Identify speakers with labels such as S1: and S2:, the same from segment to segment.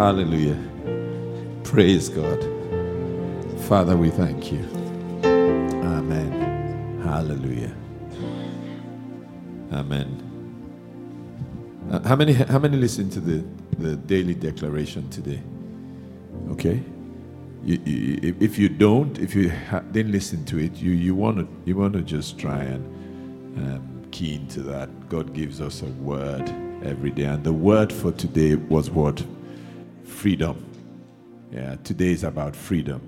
S1: Hallelujah. Praise God. Father, we thank you. Amen. Hallelujah. Amen. Uh, how many how many listen to the, the daily declaration today? Okay. You, you, if you don't, if you ha- didn't listen to it, you you want to you want to just try and um, key into that. God gives us a word every day, and the word for today was what freedom. Yeah, today is about freedom,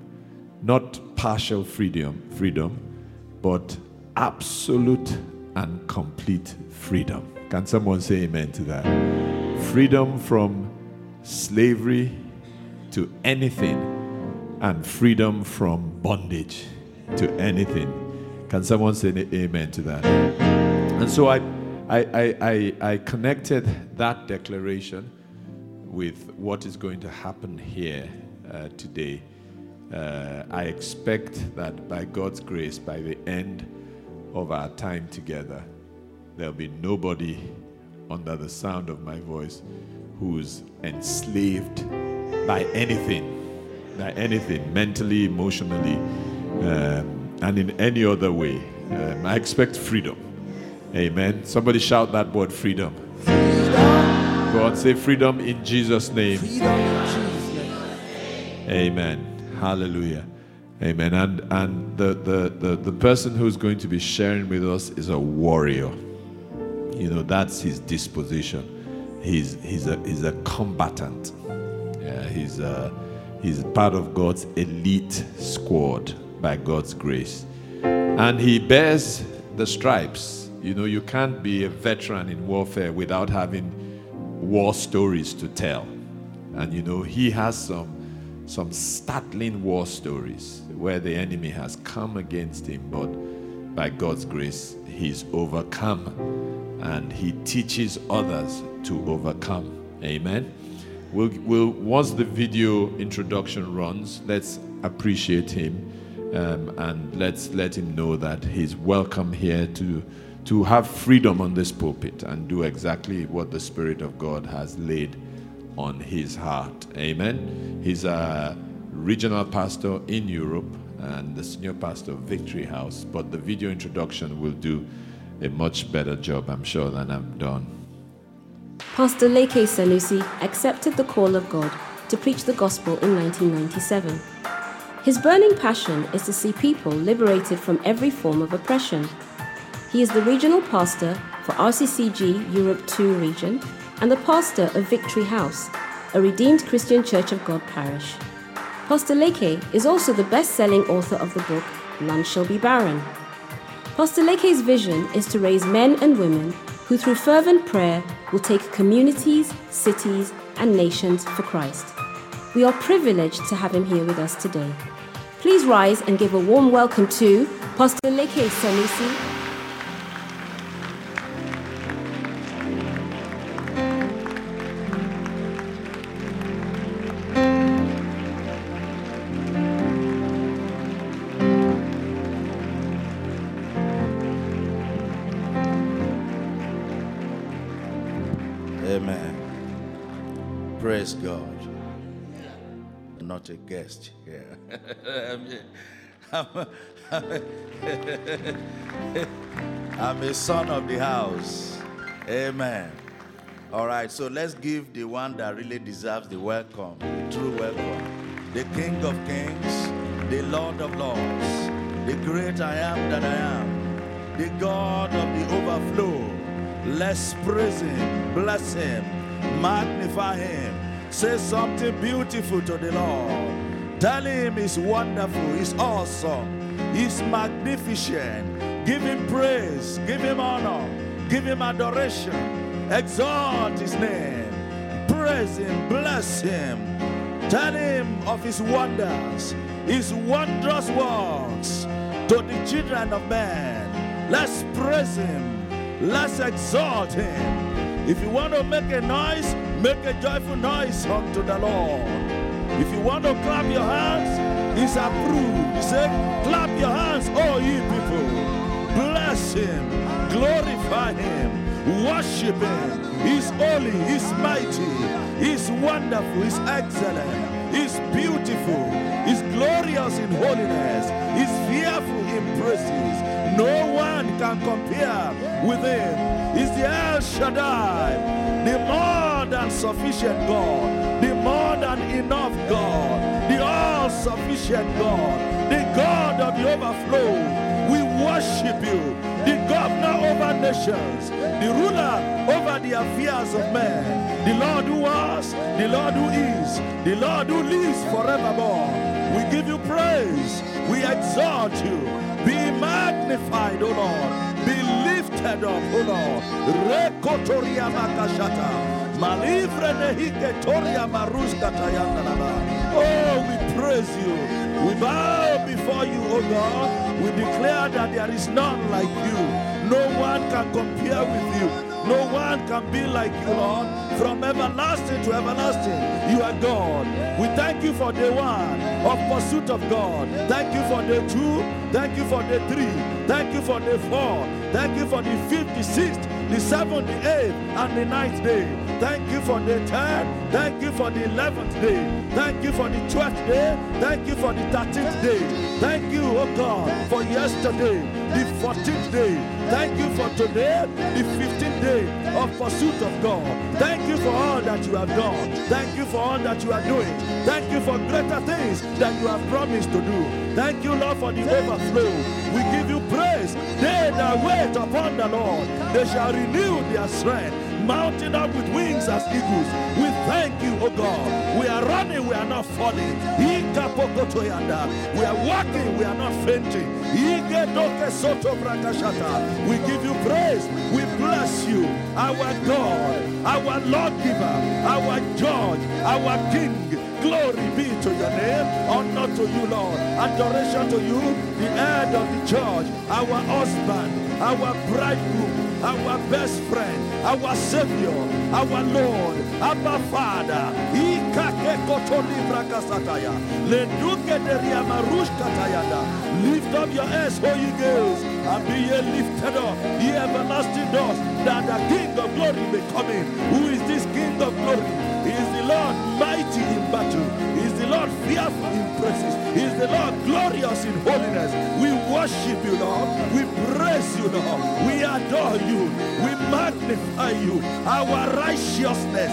S1: not partial freedom, freedom, but absolute and complete freedom. Can someone say amen to that? Freedom from slavery to anything, and freedom from bondage to anything. Can someone say amen to that? And so I, I, I, I, connected that declaration with what is going to happen here uh, today. Uh, I expect that by God's grace, by the end of our time together, there'll be nobody under the sound of my voice who's enslaved by anything, by anything, mentally, emotionally, um, and in any other way. Um, I expect freedom. Amen. Somebody shout that word freedom. Freedom. Go say freedom in Jesus' name. Freedom in Jesus' name. Amen. Hallelujah. Amen. And and the, the, the, the person who's going to be sharing with us is a warrior. You know, that's his disposition. He's he's a he's a combatant. Yeah, he's a, he's part of God's elite squad by God's grace. And he bears the stripes. You know, you can't be a veteran in warfare without having war stories to tell. And you know, he has some some startling war stories where the enemy has come against him, but by God's grace, he's overcome and he teaches others to overcome. Amen. We'll, we'll once the video introduction runs, let's appreciate him um, and let's let him know that he's welcome here to to have freedom on this pulpit and do exactly what the Spirit of God has laid on his heart. Amen. He's a regional pastor in Europe and the senior pastor of Victory House, but the video introduction will do a much better job, I'm sure, than I've done.
S2: Pastor Leke Sanusi accepted the call of God to preach the gospel in 1997. His burning passion is to see people liberated from every form of oppression. He is the regional pastor for RCCG Europe 2 region and the pastor of Victory House, a redeemed Christian Church of God parish. Pastor Leke is also the best selling author of the book None Shall Be Barren. Pastor Leke's vision is to raise men and women who, through fervent prayer, will take communities, cities, and nations for Christ. We are privileged to have him here with us today. Please rise and give a warm welcome to Pastor Leke Sanusi
S3: Praise God. Not a guest here. I'm, I'm, I'm a son of the house. Amen. All right, so let's give the one that really deserves the welcome, the true welcome. The King of Kings, the Lord of Lords, the great I am that I am, the God of the overflow. Let's praise Him, bless Him, magnify Him, Say something beautiful to the Lord. Tell him he's wonderful, he's awesome, he's magnificent. Give him praise, give him honor, give him adoration. Exalt his name. Praise him. Bless him. Tell him of his wonders, his wondrous works to the children of men. Let's praise him. Let's exalt him. If you want to make a noise, make a joyful noise unto the Lord. If you want to clap your hands, it's approved. He said, clap your hands, all ye people. Bless him, glorify him, worship him. He's holy, he's mighty, he's wonderful, he's excellent, he's beautiful, he's glorious in holiness, he's fearful in praises. No one can compare with him. He's the El Shaddai, the more than sufficient God, the more than enough God, the all sufficient God, the God of the overflow. We worship you, the governor over nations, the ruler over the affairs of men, the Lord who was, the Lord who is, the Lord who lives forevermore. We give you praise, we exalt you. Be magnified, O Lord. Be lifted up, O Lord. Rekotoria makashata. Malivre nehike toria maruska tayandanaba. Oh, we praise you. We bow before you, O God. We declare that there is none like you. No one can compare with you. No one can be like you, Lord. From everlasting to everlasting, you are God. We thank you for the one of pursuit of God. Thank you for the two. Thank you for the three. Thank you for the four. Thank you for the fifth, the sixth, the seventh, the eighth, and the ninth day. Thank you for the third. Thank you for the eleventh day. Thank you for the twelfth day. Thank you for the thirteenth day. Thank you, oh God, for yesterday, the fourteenth day. Thank you for today, the fifteenth day of pursuit of God. Thank you for all that you have done. Thank you for all that you are doing. Thank you for greater things that you have promised to do. Thank you, Lord, for the overflow. We give you praise. They that wait upon the Lord, they shall renew their strength mounting up with wings as eagles. We thank you, oh God. We are running, we are not falling. We are walking, we are not fainting. We give you praise. We bless you, our God, our lawgiver, our judge, our king. Glory be to your name. Honor to you, Lord. Adoration to you, the head of the church, our husband, our bridegroom, our best friend, our Savior, our Lord, our Father. Lift up your heads, ye gates, and be ye lifted up, ye everlasting doors, that the King of glory may come in. Who is this King of glory? He is the Lord mighty in battle. Lord fearful in praises. Is the Lord glorious in holiness. We worship you, Lord. We praise you, Lord. We adore you. We magnify you. Our righteousness.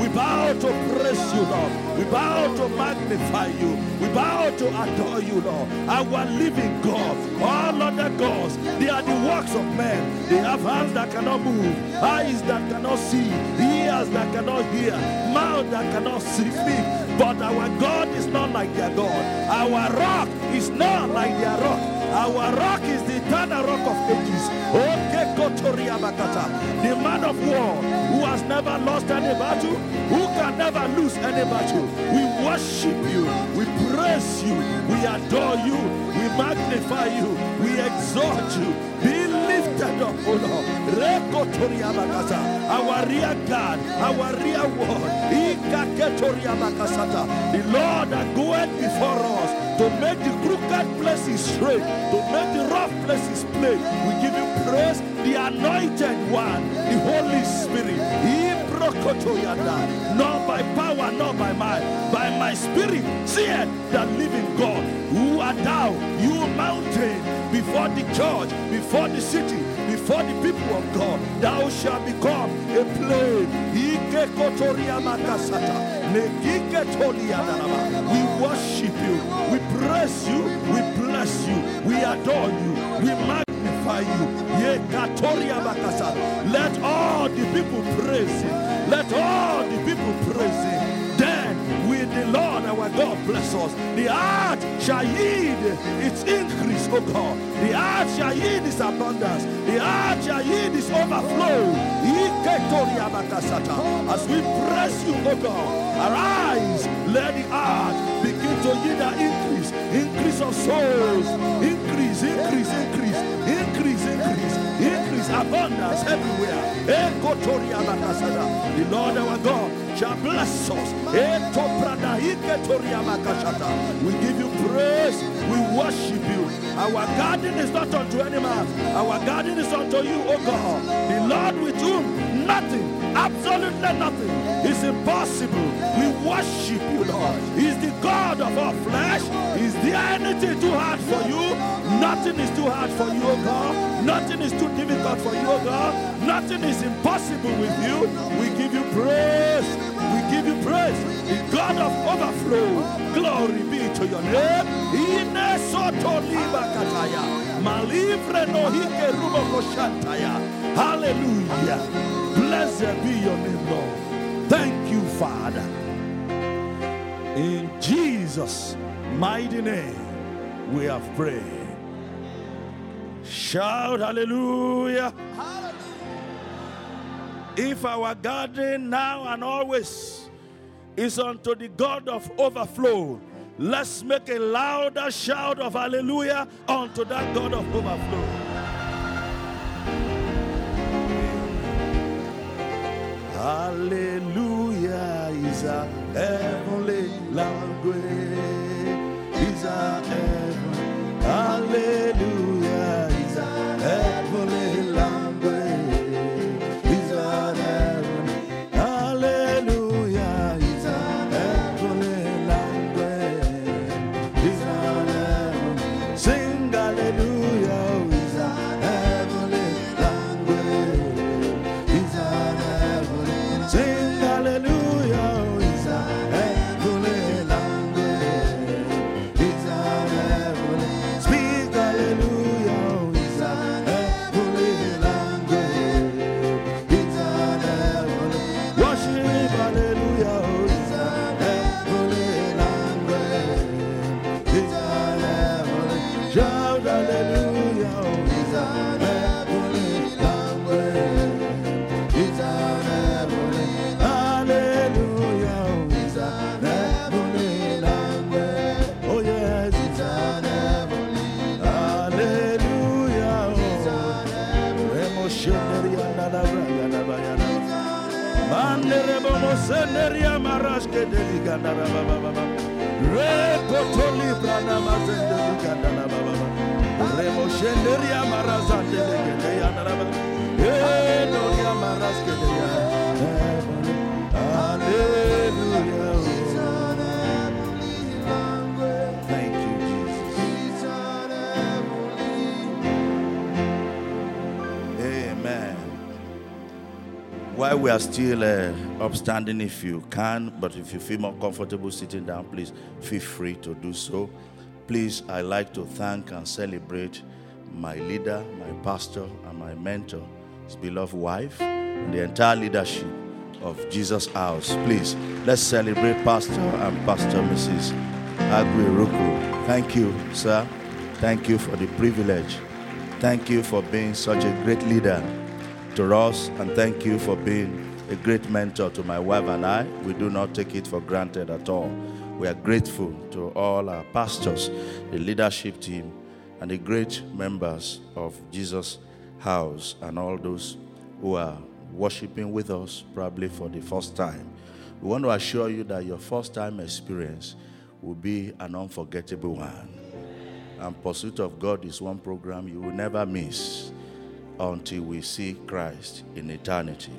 S3: We bow to praise you, Lord. We bow to magnify you. We bow to adore you, Lord. Our living God. All other gods, they are the works of men. They have hands that cannot move, eyes that cannot see, ears that cannot hear, mouth that cannot speak. But our God is not like their God. Our rock is not like their rock. Our rock is the eternal rock of ages. The man of war who has never lost any battle, who can never lose any battle. We worship you, we praise you, we adore you, we magnify you, we exalt you. Be lifted up, O Lord. Our rear God, our rear Bakasata. The Lord that goeth before us to make the crooked places straight, to make the rough places plain. We give you praise, the anointed one, the Holy Spirit. Not by power, not by might, by my spirit, said the living God. Who art thou, you mountain, before the church, before the city, before the people of God, thou shalt become a plain. We worship you, we praise you, we bless you, we adore you, we magnify you. Let all the people praise him. Let all the people praise him. Our God bless us. The earth shall yield its increase, oh God. The earth shall yield its abundance. The earth shall yield its overflow. As we press you, oh God, arise, let the earth begin to yield an increase, increase of souls, increase, increase, increase, increase, increase, increase, abundance everywhere. The Lord our God shall bless us. We give you praise, we worship you. Our garden is not unto any man, our garden is unto you, O God. The Lord with whom nothing, absolutely nothing is impossible. We worship you, Lord. He's the God of our flesh. Is there anything too hard for you? Nothing is too hard for you, God. Nothing is too difficult for you, God. Nothing is impossible with you. We give you praise. We give you praise. The God of overflow. Glory be to your name. Ine soto liba kataya. Malivre no hike rubo koshantaya. Hallelujah. Blessed be your name, Lord. Thank you, Father. In Jesus' mighty name, we have prayed. Shout hallelujah. If our garden now and always is unto the God of overflow, let's make a louder shout of hallelujah unto that God of overflow. Hallelujah is a heavenly language. Is a heaven. Hallelujah Maraske liganda noria maraske de ya. Thank you, Jesus. Amen. While we are still uh, upstanding, if you can, but if you feel more comfortable sitting down, please feel free to do so. Please, I like to thank and celebrate my leader, my pastor, and my mentor, his beloved wife, and the entire leadership of Jesus House. Please, let's celebrate Pastor and Pastor Mrs. Agui. Thank you, sir. Thank you for the privilege. Thank you for being such a great leader to us, and thank you for being a great mentor to my wife and I. We do not take it for granted at all. We are grateful to all our pastors, the leadership team, and the great members of Jesus House, and all those who are worshiping with us probably for the first time. We want to assure you that your first time experience will be an unforgettable one. And Pursuit of God is one program you will never miss until we see Christ in eternity.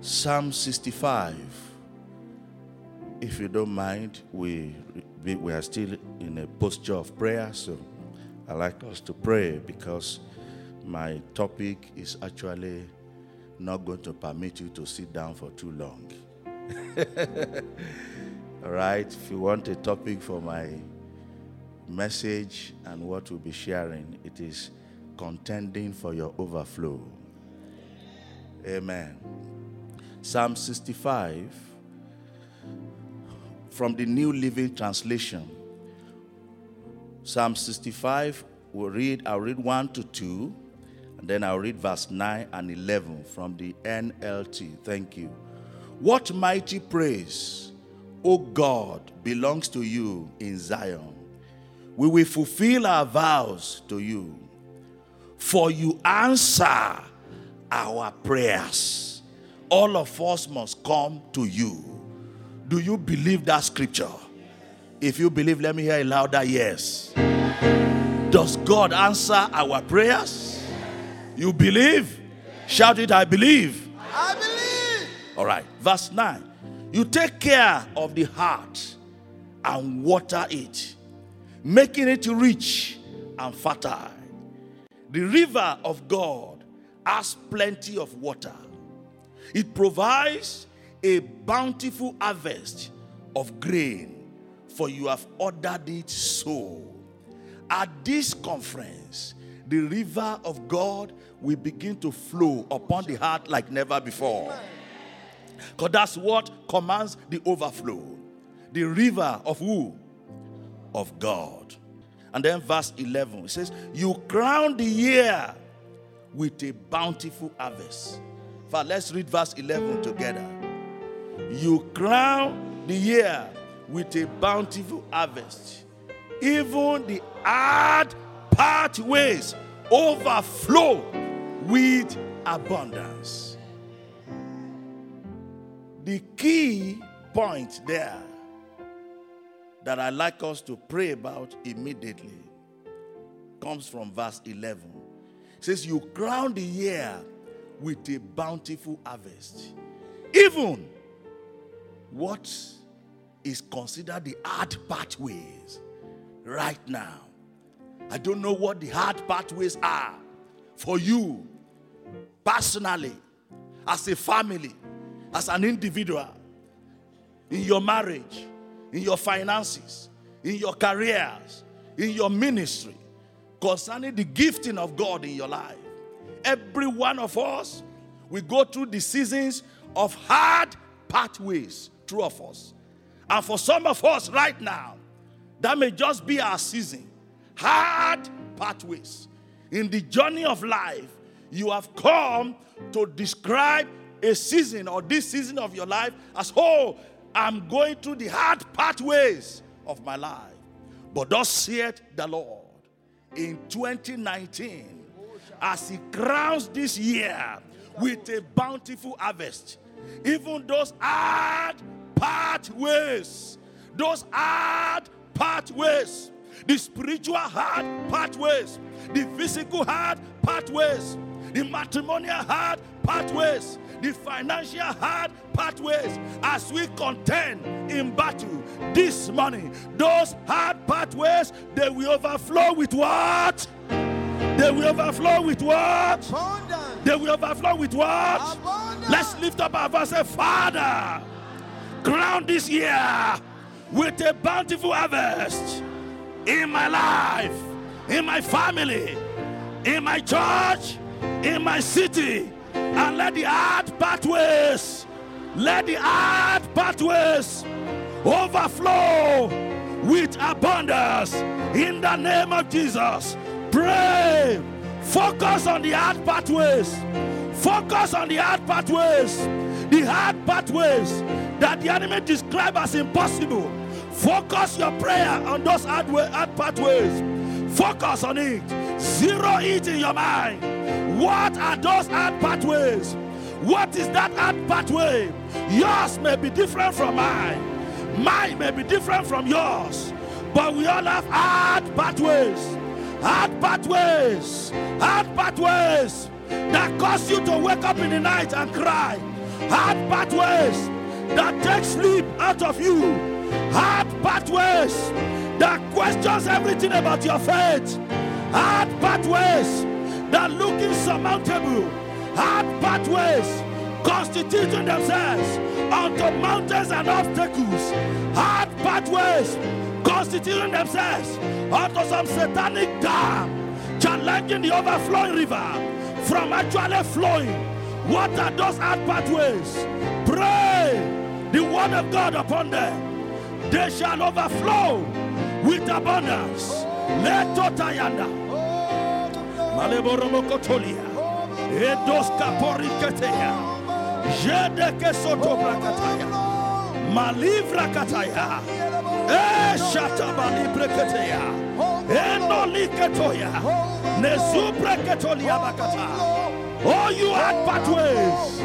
S3: Psalm 65. If you don't mind, we, we are still in a posture of prayer, so I like us to pray because my topic is actually not going to permit you to sit down for too long. All right, if you want a topic for my message and what we'll be sharing, it is contending for your overflow. Amen. Psalm 65. from the New Living Translation. Psalm 65, we'll read, I'll read 1 to 2, and then I'll read verse 9 and 11 from the NLT. Thank you. What mighty praise, O God, belongs to you in Zion. We will fulfill our vows to you, for you answer our prayers. All of us must come to you. Do you believe that scripture? If you believe, let me hear a louder yes. Does God answer our prayers? You believe? Shout it, I believe.
S4: I believe.
S3: All right, verse 9. You take care of the heart and water it, making it rich and fertile. The river of God has plenty of water, it provides a bountiful harvest of grain, for you have ordered it so. At this conference, the river of God will begin to flow upon the heart like never before. Because that's what commands the overflow. The river of who? Of God. And then verse 11 it says, You crown the year with a bountiful harvest. Let's read verse 11 together. You crown the year with a bountiful harvest. Even the hard pathways overflow with abundance. The key point there that I like us to pray about immediately comes from verse 11. It says, You crown the year with a bountiful harvest. Even what is considered the hard pathways right now. I don't know what the hard pathways are for you personally, as a family, as an individual, in your marriage, in your finances, in your careers, in your ministry, concerning the gifting of God in your life. Every one of us, we go through the seasons of hard pathways, true of us. And for some of us right now, that may just be our season. Hard pathways. In the journey of life, you have come to describe a season or this season of your life as, oh, I'm going through the hard pathways of my life. But thus saith the Lord in 2019, as He crowns this year with a bountiful harvest, even those hard pathways, those hard pathways, the spiritual hard pathways, the physical hard pathways, the matrimonial hard pathways, the financial hard pathways as we contend in battle this morning. Those hard pathways, they will overflow with what? They will overflow with what?
S4: Abundance.
S3: They will overflow with what?
S4: Abundance.
S3: Let's lift up our voice and say, Father, crown this year with a bountiful harvest in my life, in my family, in my church, in my city, and let the hard pathways, let the hard pathways overflow with abundance in the name of Jesus. Pray. Focus on the hard pathways. Focus on the hard pathways. The hard pathways that the enemy describe as impossible. Focus your prayer on those hard, way, hard pathways. Focus on it. Zero it in your mind. What are those hard pathways? What is that hard pathway? Yours may be different from mine. Mine may be different from yours. But we all have hard pathways. Hard pathways. Hard pathways that cause you to wake up in the night and cry. Hard pathways that take sleep out of you. Hard pathways that questions everything about your faith. Hard pathways that look insurmountable. Hard pathways constituting themselves unto mountains and obstacles. Hard pathways constituting themselves unto some satanic dam, challenging the overflowing river from actually flowing. What are those hard pathways? Pray the word of God upon them. they shall overflow with abundance. Leto tayanda. Maleboromokotolia. Edos kaporiketeya. Jede kesoto brakataya. Malivra kataya. E shatabali breketeya. Eh, Eno liketoya. Nezupre ketolia bakata. Oh, you had pathways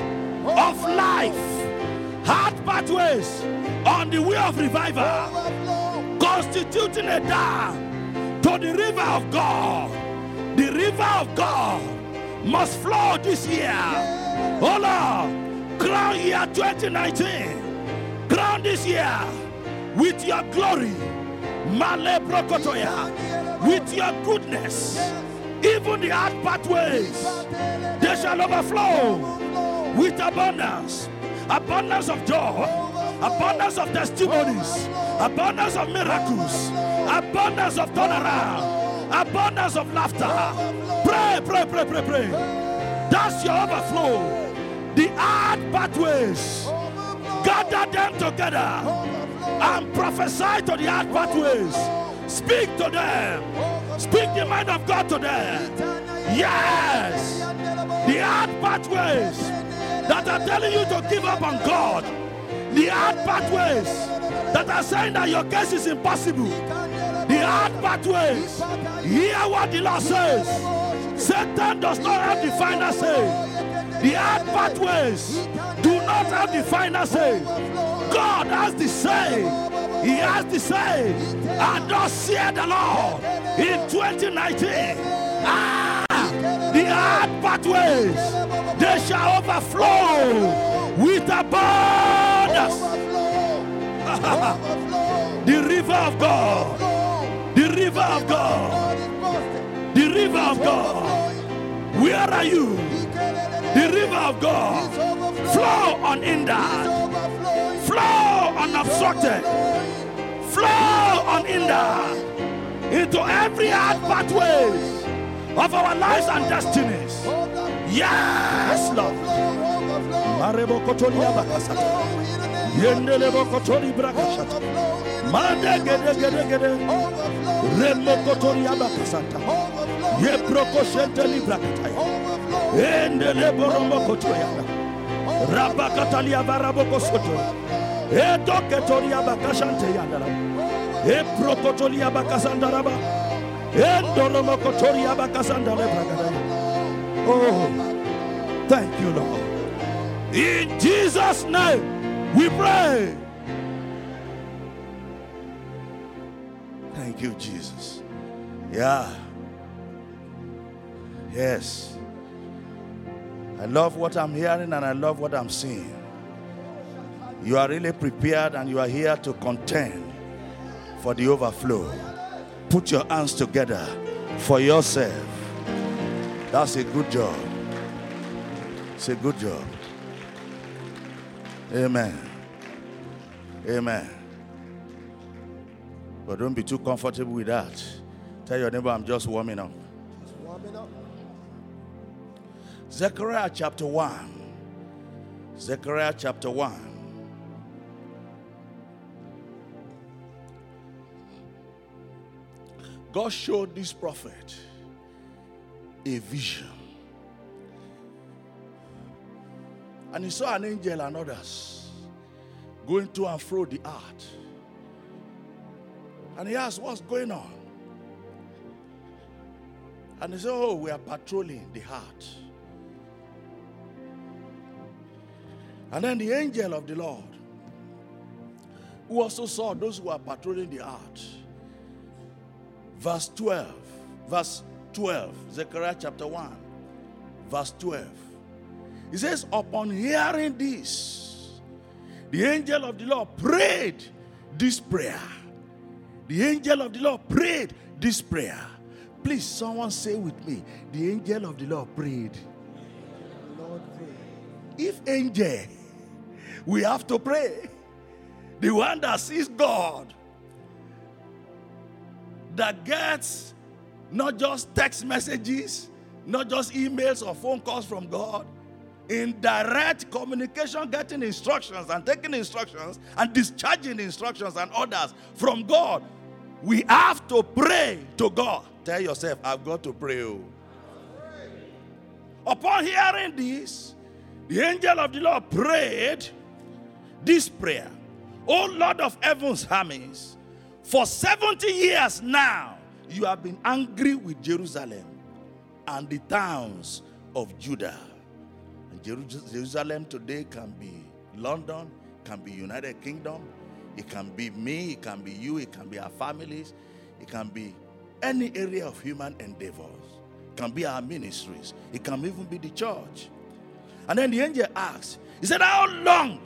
S3: of life, hard pathways on the way of revival, constituting a dam to the river of God. The river of God must flow this year. Oh Lord, crown year 2019, crown this year with your glory, with your goodness, even the hard pathways, they shall overflow with abundance, abundance of joy, abundance of testimonies, abundance of miracles, abundance of turnaround, abundance of laughter. Pray, pray, pray, pray, pray. That's your overflow. The hard pathways, gather them together and prophesy to the hard pathways. Speak to them. Speak the mind of God to them. Yes. The hard pathways that are telling you to give up on God. The hard pathways that are saying that your case is impossible. The hard pathways. Hear what the Lord says. Satan does not have the final say. The hard pathways do not have the final say. God has the say. He has the say. And thus said the Lord in 2019. Ah, the hard pathways, they shall overflow with abundance. the river of God. The river of God. The river of God. Where are you? The river of God. Flow on unhindered. Flow unobstructed. Flow on unhindered into every hard pathways of our lives and destinies. Yes, Lord. Marebo bakasata. Yendelebo kotori librakataya. Endelebo rombo kotoya. Rabakatalia baraboko soto. Edo ketoria bakashante yandara. E prokotolia bakasandaraba. Endoromo kotoria bakasandale bragadaya. Oh, thank you, Lord. In Jesus' name, we pray. Thank you, Jesus. Yeah. Yes. I love what I'm hearing and I love what I'm seeing. You are really prepared and you are here to contend for the overflow. Put your hands together for yourself. That's a good job. It's a good job. Amen. Amen. But don't be too comfortable with that. Tell your neighbor, I'm just warming up. Zechariah chapter 1. Zechariah chapter 1. God showed this prophet a vision. And he saw an angel and others going to and fro the earth. And he asked, What's going on? And he said, Oh, we are patrolling the heart. And then the angel of the Lord, who also saw those who are patrolling the earth, verse 12, verse 12, Zechariah chapter 1, verse 12. He says, Upon hearing this, the angel of the Lord prayed this prayer. The angel of the Lord prayed this prayer. Please, someone say with me, the angel of the Lord prayed. Lord prayed. If angel, we have to pray. The one that sees God, that gets not just text messages, not just emails or phone calls from God, in direct communication, getting instructions and taking instructions and discharging instructions and orders from God, we have to pray to God. Tell yourself, I've got to pray. oh. Upon hearing this, the angel of the Lord prayed this prayer O Lord of heaven's armies, for 70 years now you have been angry with Jerusalem and the towns of Judah. And Jerusalem today can be London, can be United Kingdom, it can be me, it can be you, it can be our families, it can be any area of human endeavors, it can be our ministries, it can even be the church. And then the angel asked, He said, How long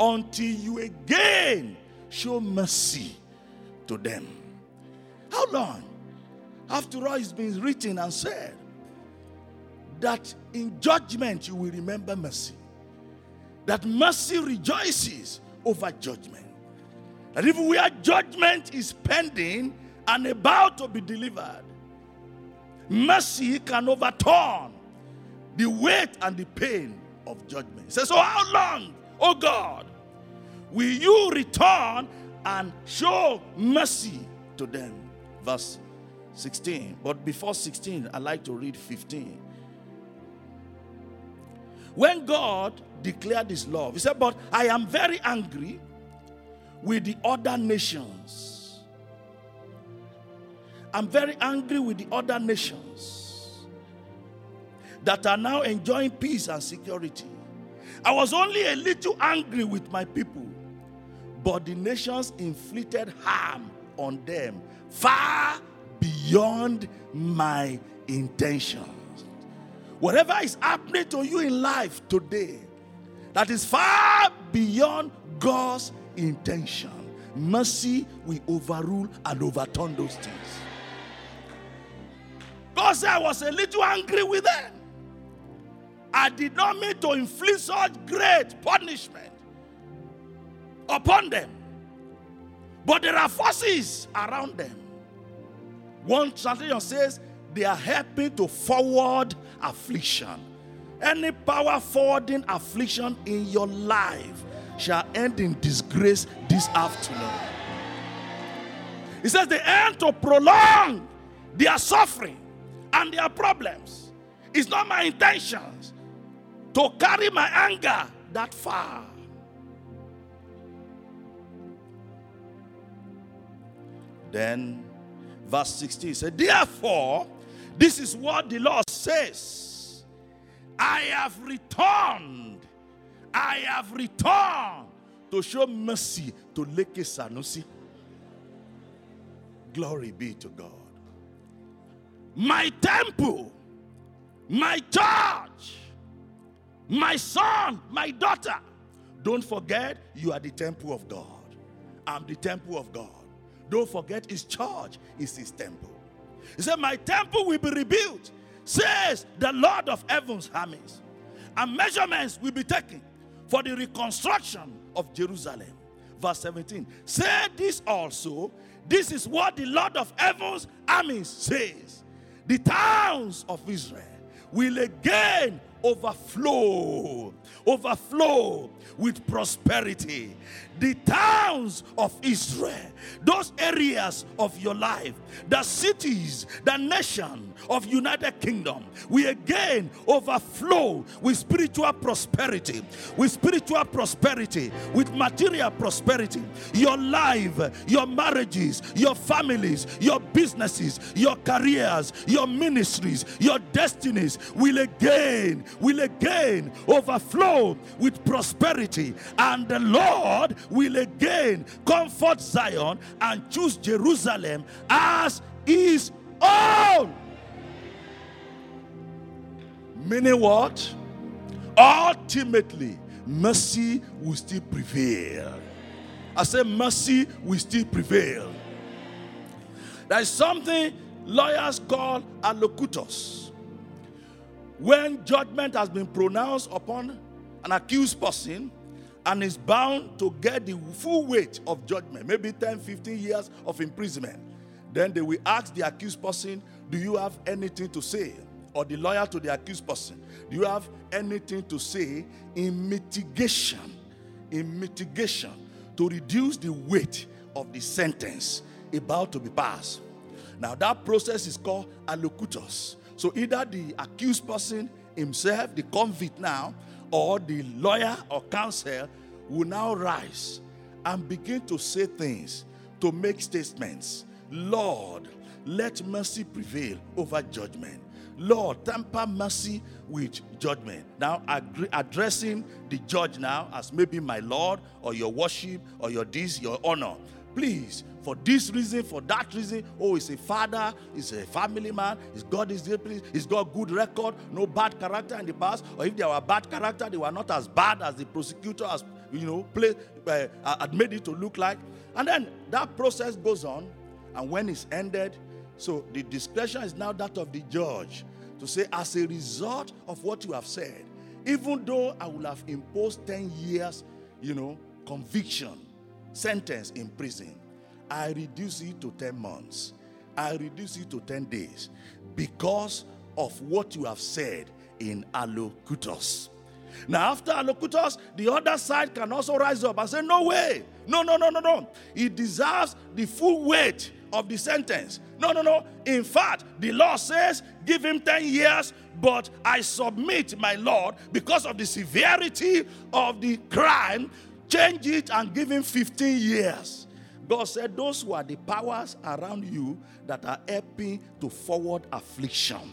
S3: until you again show mercy to them? How long? After all, it's been written and said that in judgment you will remember mercy. That mercy rejoices over judgment. That even where judgment is pending and about to be delivered, mercy can overturn the weight and the pain of judgment. He says, So how long, oh God, will you return and show mercy to them? Verse 16. But before 16, I like to read 15. When God declared his love, he said, But I am very angry with the other nations. I'm very angry with the other nations that are now enjoying peace and security. I was only a little angry with my people, but the nations inflicted harm on them far beyond my intentions. Whatever is happening to you in life today, that is far beyond God's intention, mercy will overrule and overturn those things. God said, I was a little angry with them. I did not mean to inflict such great punishment upon them. But there are forces around them. One translation says they are helping to forward affliction. Any power forwarding affliction in your life shall end in disgrace this afternoon. He says they end to prolong their suffering and their problems. It's not my intentions to carry my anger that far. Then, verse 16 said, Therefore, this is what the Lord says I have returned, I have returned to show mercy to Leke Sanusi. Glory be to God. My temple, my church, my son, my daughter. Don't forget, you are the temple of God. I'm the temple of God. Don't forget, his church is his temple. He said, My temple will be rebuilt, says the Lord of heaven's armies. And measurements will be taken for the reconstruction of Jerusalem. Verse 17. Say this also. This is what the Lord of heaven's armies says. The towns of Israel will again overflow, overflow with prosperity. The towns of Israel, those areas of your life, the cities, the nation of United Kingdom, we again overflow with spiritual prosperity, with spiritual prosperity, with material prosperity. Your life, your marriages, your families, your businesses, your careers, your ministries, your destinies will again, will again overflow with prosperity. And the Lord will again comfort Zion and choose Jerusalem as his own. Meaning what? Ultimately, mercy will still prevail. I say mercy will still prevail. There is something lawyers call allocutus. When judgment has been pronounced upon an accused person and is bound to get the full weight of judgment, maybe 10, 15 years of imprisonment, then they will ask the accused person, Do you have anything to say or the lawyer to the accused person, do you have anything to say in mitigation? In mitigation to reduce the weight of the sentence about to be passed. Now, that process is called allocutus. So, either the accused person himself, the convict now, or the lawyer or counsel will now rise and begin to say things, to make statements. Lord, let mercy prevail over judgment. Lord, temper mercy with judgment. Now, addressing the judge now as maybe my Lord or your worship or your this, your honor. Please, for this reason, for that reason, oh, he's a father, he's a family man, he's got his please, he's got good record, no bad character in the past, or if they were bad character, they were not as bad as the prosecutor has, you know, play, uh, had made it to look like. And then that process goes on, and when it's ended, so the discretion is now that of the judge to say, as a result of what you have said, even though I will have imposed 10 years, you know, conviction, sentence in prison, I reduce it to 10 months. I reduce it to 10 days because of what you have said in allocutus. Now, after allocutus, the other side can also rise up and say, No way. No, no, no, no, no. He deserves the full weight of the sentence. No, no, no. In fact, the law says, give him 10 years, but I submit, my Lord, because of the severity of the crime, change it and give him 15 years. God said, Those who are the powers around you that are helping to forward affliction,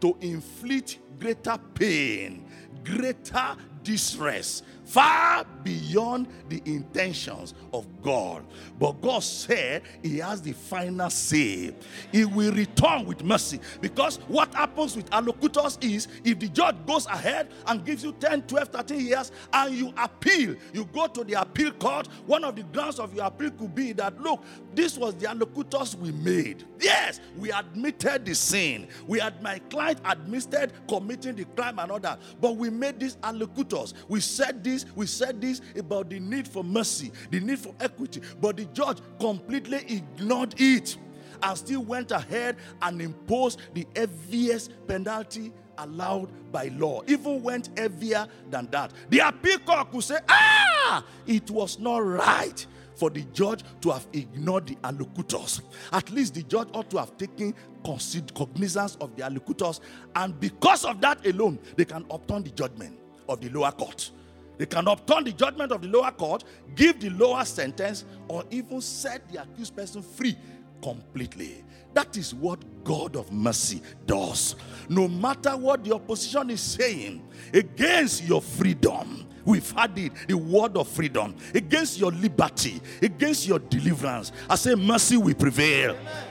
S3: to inflict greater pain, greater distress, far beyond the intentions of God. But God said He has the final say. He will return with mercy. Because what happens with allocutus is if the judge goes ahead and gives you 10, 12, 13 years and you appeal, you go to the appeal court, one of the grounds of your appeal could be that, look, this was the allocutus we made. Yes, we admitted the sin. We had my client admitted committing the crime and all that. But we made these allocutors. We said this we said this about the need for mercy, the need for equity, but the judge completely ignored it and still went ahead and imposed the heaviest penalty allowed by law, even went heavier than that. The appeal court could say, ah, it was not right for the judge to have ignored the allocutus. At least the judge ought to have taken cognizance of the allocutus, and because of that alone, they can upturn the judgment of the lower court. They can upturn the judgment of the lower court, give the lower sentence, or even set the accused person free completely. That is what God of mercy does. No matter what the opposition is saying against your freedom, we've had it the word of freedom, against your liberty, against your deliverance. I say, mercy will prevail. Amen.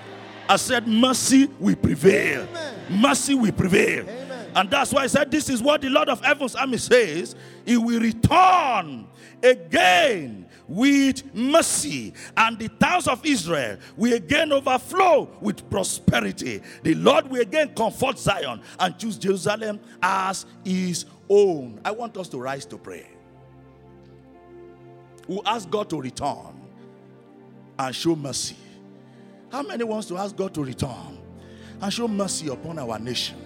S3: I said, mercy will prevail. Amen. Mercy will prevail. Amen. And that's why I said, This is what the Lord of Heaven's army says. He will return again with mercy, and the towns of Israel will again overflow with prosperity. The Lord will again comfort Zion and choose Jerusalem as his own. I want us to rise to pray. We ask God to return and show mercy. How many wants to ask God to return and show mercy upon our nation?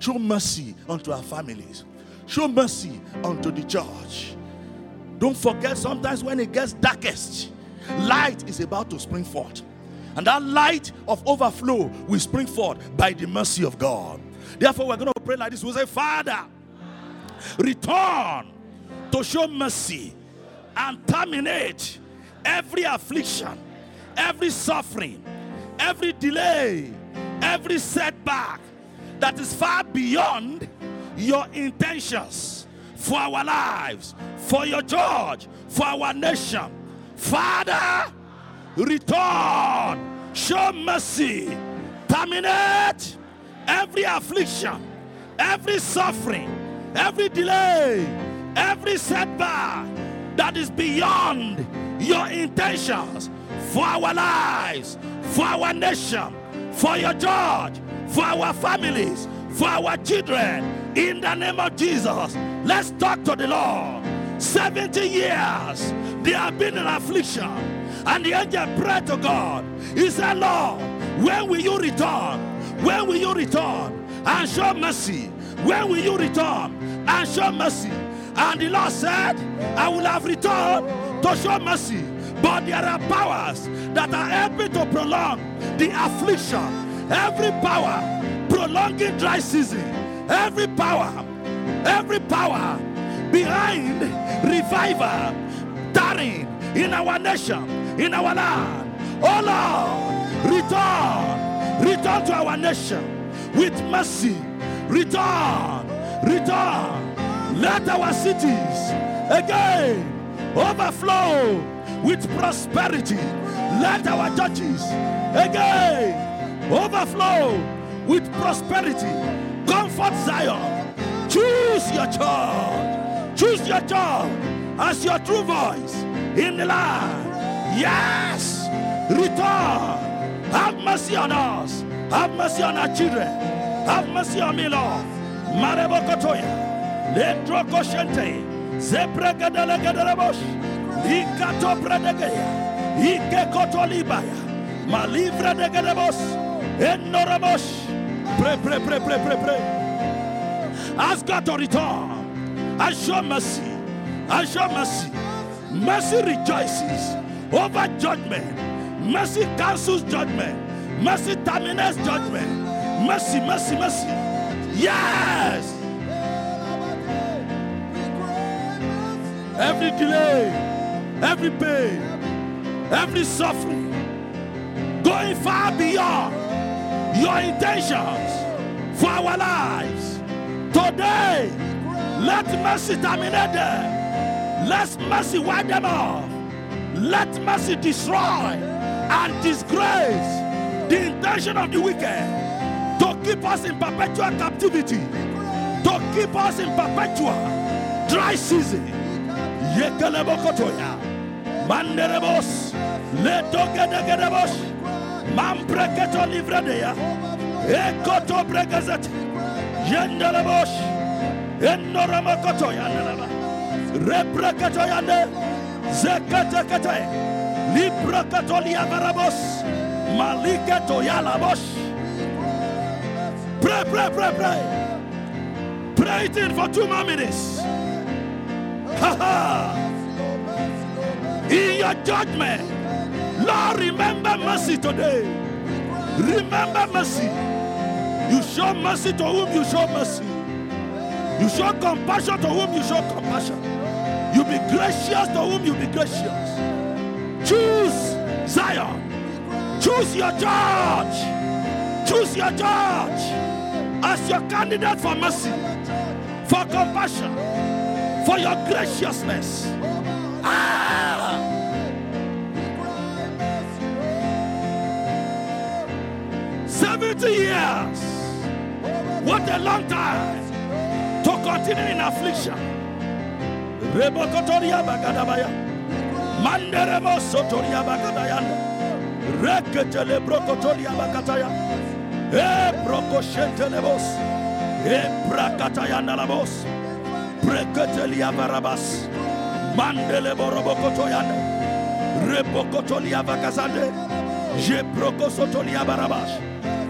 S3: Show mercy unto our families. Show mercy unto the church. Don't forget, sometimes when it gets darkest, light is about to spring forth. And that light of overflow will spring forth by the mercy of God. Therefore, we're going to pray like this. We'll say, Father, return to show mercy and terminate every affliction, every suffering, every delay, every setback, that is far beyond your intentions for our lives, for your church, for our nation. Father, return, show mercy, terminate every affliction, every suffering, every delay, every setback that is beyond your intentions for our lives, for our nation, for your church, for our families, for our children. In the name of Jesus, let's talk to the Lord. 70 years they have been in affliction, and the angel prayed to God. He said, Lord, when will you return? When will you return? and show mercy? When will you return and show mercy? And the Lord said, I will have returned to show mercy. But there are powers that are helping to prolong the affliction. Every power prolonging dry season. Every power, every power behind revival, tarrying in our nation, in our land. Oh Lord, return, return to our nation with mercy. Return, return. Let our cities again overflow with prosperity. Let our churches again overflow with prosperity. Comfort Zion. Choose your child. Choose your child as your true voice in the land. Yes. Return. Have mercy on us. Have mercy on our children. Have mercy on me, Lord. Marebo Kotoya. Lendro Koshente. Zebregadelegadelebosh. Ikato Predegeya. Ike Kotolibaya. Malivra de. Enorabosh. Pray, pray, pray, pray, pray, pray. Ask God to return and show mercy. And show mercy. Mercy rejoices over judgment. Mercy cancels judgment. Mercy terminates judgment. Mercy, mercy, mercy. Yes. Every delay, every pain, every suffering, going far beyond your intentions for our lives. Today, let mercy terminate them. Let mercy wipe them off. Let mercy destroy and disgrace the intention of the wicked to keep us in perpetual captivity, to keep us in perpetual dry season. Yekelebokotoya, Manderebos, Letogedegedebos, Mampreketo livredeya, Ekoto bregazet, Yendelebos, Enoramokotoya, Repreketoyane, Zeketekete, Librakatolia barabos, Maliketo yalabos. Pray, pray, pray, pray. Pray it in for two more minutes. Ha ha. In your judgment, Lord, remember mercy today. Remember mercy. You show mercy to whom you show mercy. You show compassion to whom you show compassion. You be gracious to whom you be gracious. Choose Zion. Choose your judge. Choose your judge as your candidate for mercy, for compassion, for your graciousness. Ah! 70 years. What a long time to continue in affliction. Rebokotoria bagadabaya. Manderebo sotoria bagadayanda. Reketele brokotoria bakataya. E brokoshentelebos. E brakatayanda labos. Breketelia barabas. Mandele borobokotoyanda. Rebokotolia bakazande. Je brokosotolia barabas.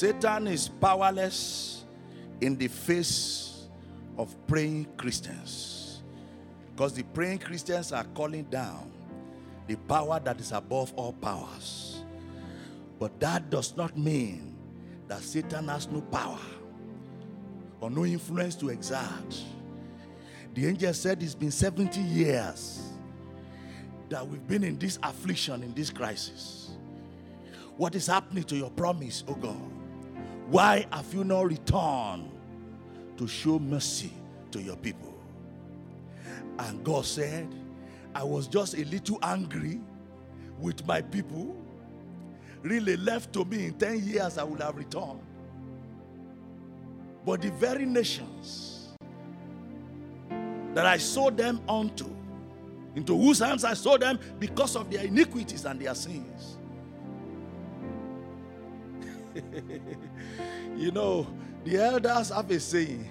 S3: Satan is powerless in the face of praying Christians. Because the praying Christians are calling down the power that is above all powers. But that does not mean that Satan has no power or no influence to exert. The angel said it's been 70 years that we've been in this affliction, in this crisis. What is happening to your promise, oh God? Why have you not returned to show mercy to your people? And God said, I was just a little angry with my people. Really left to me in 10 years, I would have returned. But the very nations that I sold them unto, into whose hands I sold them because of their iniquities and their sins. you know, the elders have a saying,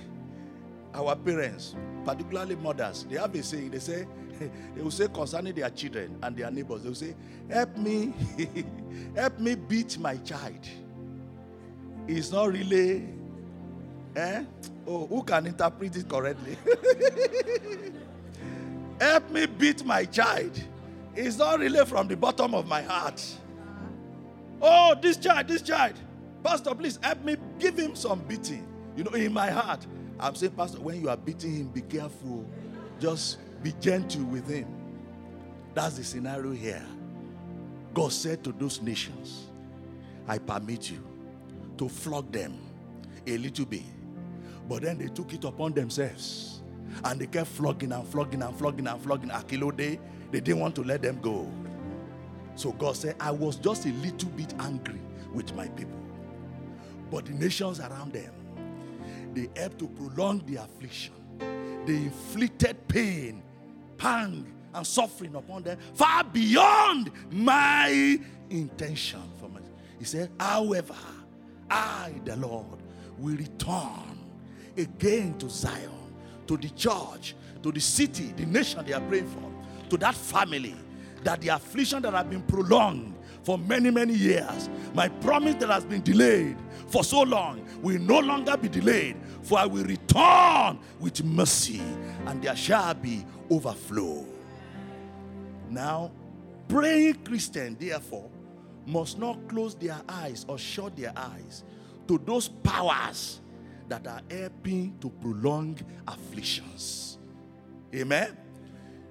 S3: our parents, particularly mothers, they have a saying, they say, they will say concerning their children and their neighbors, they will say, Help me, help me beat my child. It's not really, eh? Oh, who can interpret it correctly? help me beat my child. It's not really from the bottom of my heart. Oh, this child, this child. Pastor, please help me give him some beating. You know, in my heart, I'm saying, Pastor, when you are beating him, be careful. Just be gentle with him. That's the scenario here. God said to those nations, I permit you to flog them a little bit. But then they took it upon themselves. And they kept flogging and flogging and flogging and flogging. Akilo day, they didn't want to let them go. So God said, I was just a little bit angry with my people. But the nations around them, they helped to prolong the affliction. They inflicted pain, pang, and suffering upon them far beyond my intention for my, He said, However, I, the Lord, will return again to Zion, to the church, to the city, the nation they are praying for, to that family, that the affliction that have been prolonged for many, many years, my promise that has been delayed for so long will no longer be delayed, for I will return with mercy, and there shall be overflow. Now, praying Christian, therefore, must not close their eyes or shut their eyes to those powers that are helping to prolong afflictions. Amen.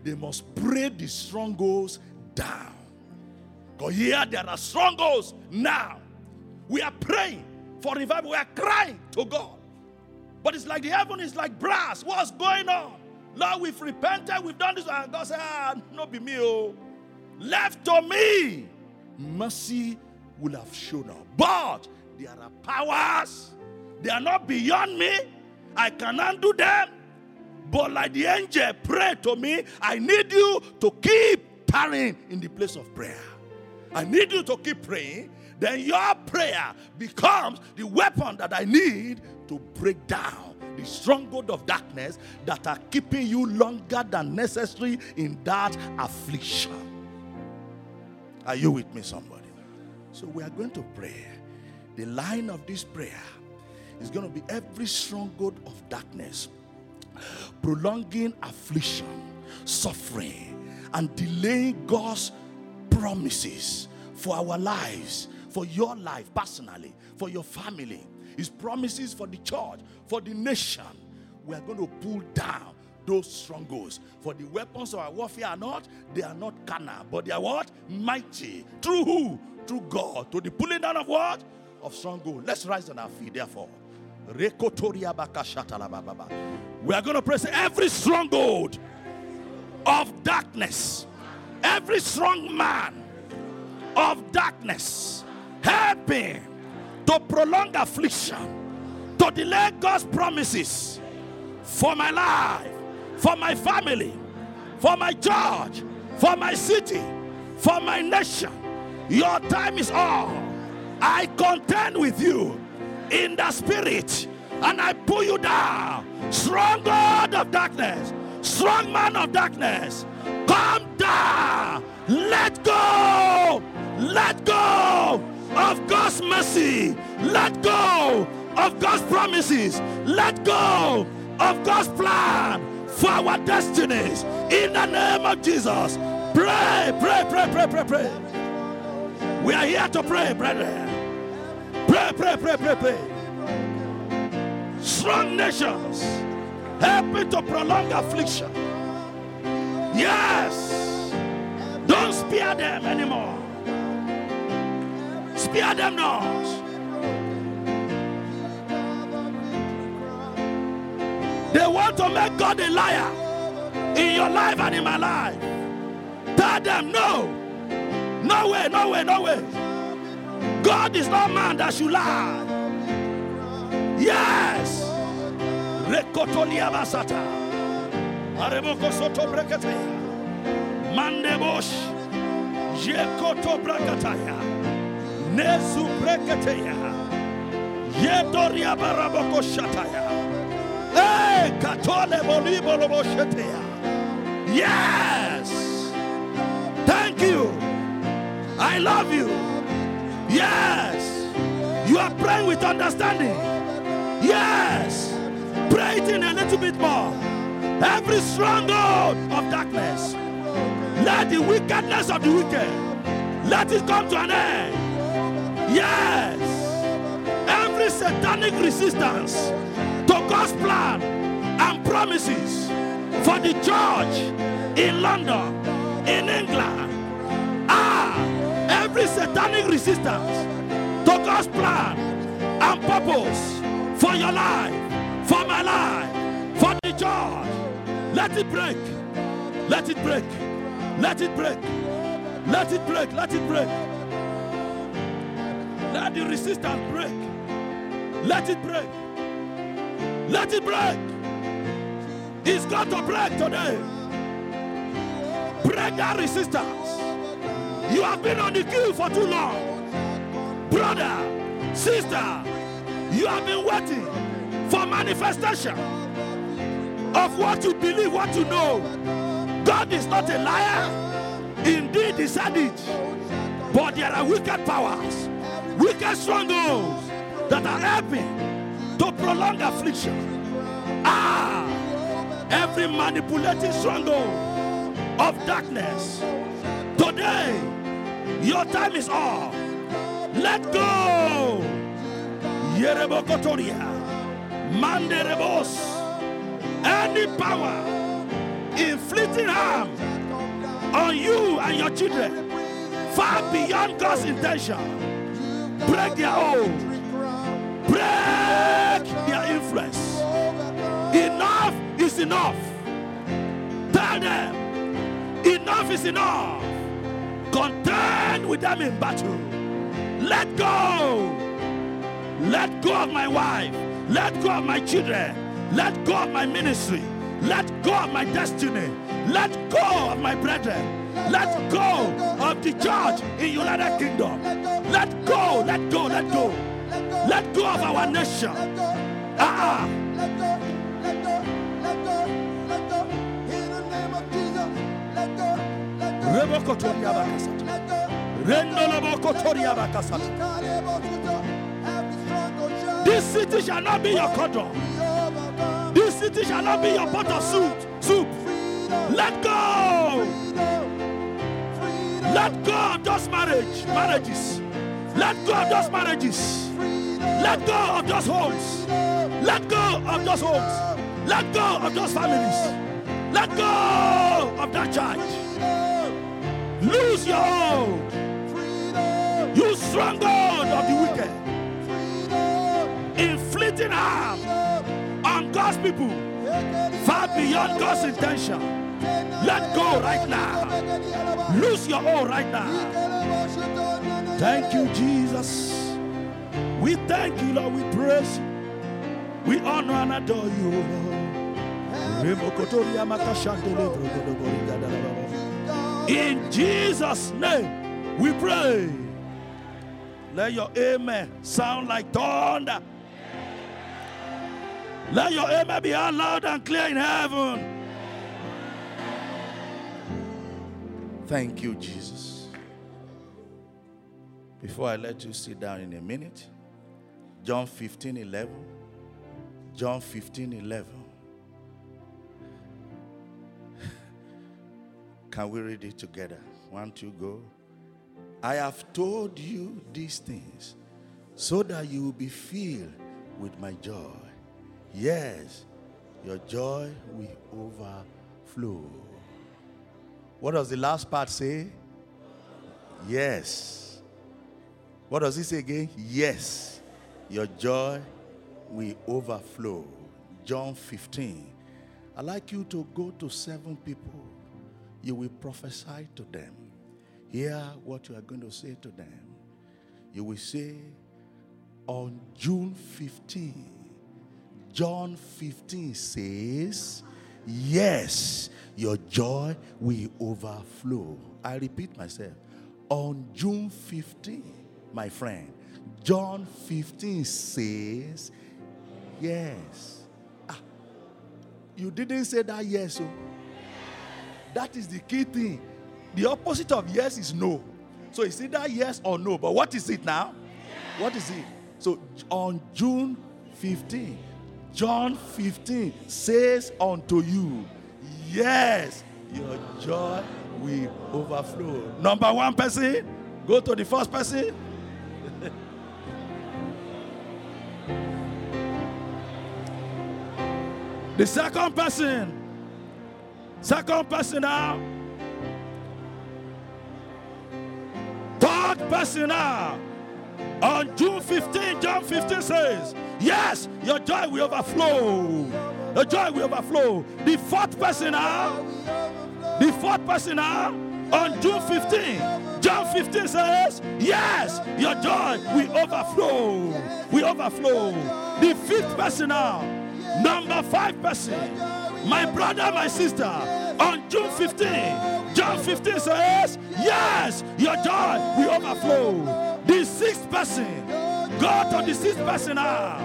S3: They must pray the strongholds down. Because here there are strongholds now. We are praying for revival. We are crying to God. But it's like the heaven is like brass. What's going on? Lord, we've repented, we've done this. And God said, ah, no be me, oh. Left to me, mercy will have shown up. But there are powers, they are not beyond me. I can undo them. But like the angel prayed to me, I need you to keep tarrying in the place of prayer. I need you to keep praying. Then your prayer becomes the weapon that I need to break down the stronghold of darkness that are keeping you longer than necessary in that affliction. Are you with me, somebody? So we are going to pray. The line of this prayer is going to be every stronghold of darkness, prolonging affliction, suffering, and delaying God's promises for our lives, for your life personally, for your family, His promises for the church, for the nation. We are going to pull down those strongholds. For the weapons of our warfare are not, they are not carnal, but they are what? Mighty. Through who? Through God. To the pulling down of what? Of stronghold. Let's rise on our feet, therefore. We are going to press every stronghold of darkness, every strong man of darkness, helping to prolong affliction, to delay God's promises for my life, for my family, for my church, for my city, for my nation. Your time is all. I contend with you in the spirit and I pull you down. Strong God of darkness, strong man of darkness, come down. Let go. Let go of God's mercy. Let go of God's promises. Let go of God's plan for our destinies. In the name of Jesus. Pray, pray, pray, pray, pray, pray. We are here to pray, brethren. Pray, pray, pray, pray, pray. Strong nations helping to prolong affliction. Yes. Don't spare them anymore. Spare them not. They want to make God a liar in your life and in my life. Tell them no. No way, no way, no way. God is not man that should lie. Yes. Rekotolia basata. Areboko soto breketeya. Mandebosh. Jekoto brakataya. Nezu breketeya. Baraboko shataya. Hey, katole bolibo lobo. Yes. Thank you. I love you. Yes. You are praying with understanding. Yes. Pray it in a little bit more. Every stronghold of darkness, let the wickedness of the wicked, let it come to an end. Yes. Every satanic resistance to God's plan and promises for the church in London, in England. Ah, every satanic resistance to God's plan and purpose for your life, for my life, for the church. Let it break. Let it break. Let it break. Let it break. Let it break. Let the resistance break. Let it break. Let it break. It's got to break today. Break that resistance. You have been on the queue for too long. Brother, sister, you have been waiting for manifestation of what you believe, what you know. God is not a liar. Indeed, he said it. But there are wicked powers, wicked strongholds that are helping to prolong affliction. Ah, every manipulating stronghold of darkness. Today, your time is up. Let go. Yerebokotoria. Manderebos. Any power inflicting harm on you and your children far beyond God's intention. Break their hold. Break their influence. Enough is enough. Tell them, enough is enough. Contend with them in battle. Let go. Let go of my wife. Let go of my children. Let go of my ministry. Let go of my destiny. Let go of my brethren. Let go of the church in United Kingdom. Let go, let go, let go. Let go of our nation. Ah, uh-uh. Rebokotoria. This city shall not be your cordon. This city shall not be your pot of soup. Soup. Let go. Let go of those marriage, marriages. Let go of those marriages. Let go of those homes. Let go of those homes. Let go of those families. Let go of that child. Lose your hold. You stronghold of the wicked. Inflicting harm God's people far beyond God's intention. Let go right now. Lose your all right now. Thank you, Jesus. We thank you, Lord. We praise you. We honor and adore you, Lord. In Jesus' name, we pray. Let your amen sound like thunder. Let your amen be out loud and clear in heaven. Thank you, Jesus. Before I let you sit down in a minute, John 15 11. John 15 11. Can we read it together? One, two, go. I have told you these things so that you will be filled with my joy. Yes, your joy will overflow. What does the last part say? Yes. What does it say again? Yes, your joy will overflow. John 15. I'd like you to go to seven people. You will prophesy to them. Hear what you are going to say to them. You will say, On June 15, John 15 says, Yes, your joy will overflow. I repeat myself. On June 15, my friend, John 15 says, Yes. Ah, you didn't say that yes. So that is the key thing. The opposite of yes is no. So it's either yes or no. But what is it now? What is it? So on June 15, John 15 says unto you, Yes, your joy will overflow. Number one person, go to the first person. the second person, second person now. Third person now. On June 15, John 15 says, Yes, your joy will overflow. Your joy will overflow. The fourth person now, the fourth person now, on June 15, John 15 says, Yes, your joy will overflow. We overflow. The fifth person now, number five person, my brother, my sister, on June 15, John 15 says, Yes, your joy will overflow. The sixth person, go to the sixth person now.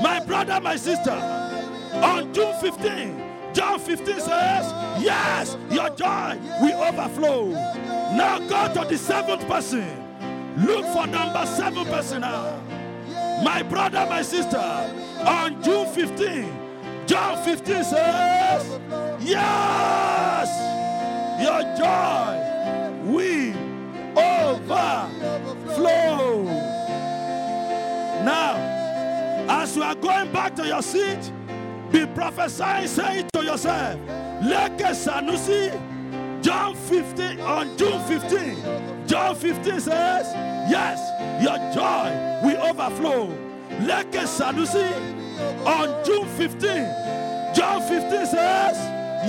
S3: My brother, my sister, on June 15, John 15 says, Yes, your joy will overflow. Now go to the seventh person. Look for number seven person now. My brother, my sister, on June 15, John 15 says, Yes, your joy will overflow. Now, as you are going back to your seat, be prophesying, say it to yourself, Leke Sanusi, John 15, on June 15, John 15 says, Yes, your joy will overflow. Leke Sanusi, on June 15, John 15 says,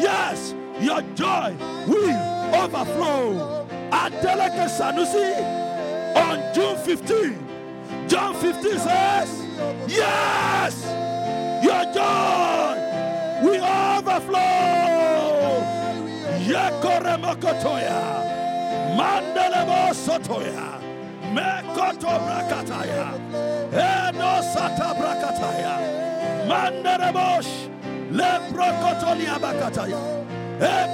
S3: Yes, your joy will overflow. Adeleke Sanusi, on June 15, John 15 says, Yes, your joy will overflow. Yekore Mokotoya, Mandelebo Sotoya, Mekoto Brakataya, Eno Sata Brakataya, Mandelebosh, Leprokotolia Bakataya, Eprokosantoli Bakata. Eh,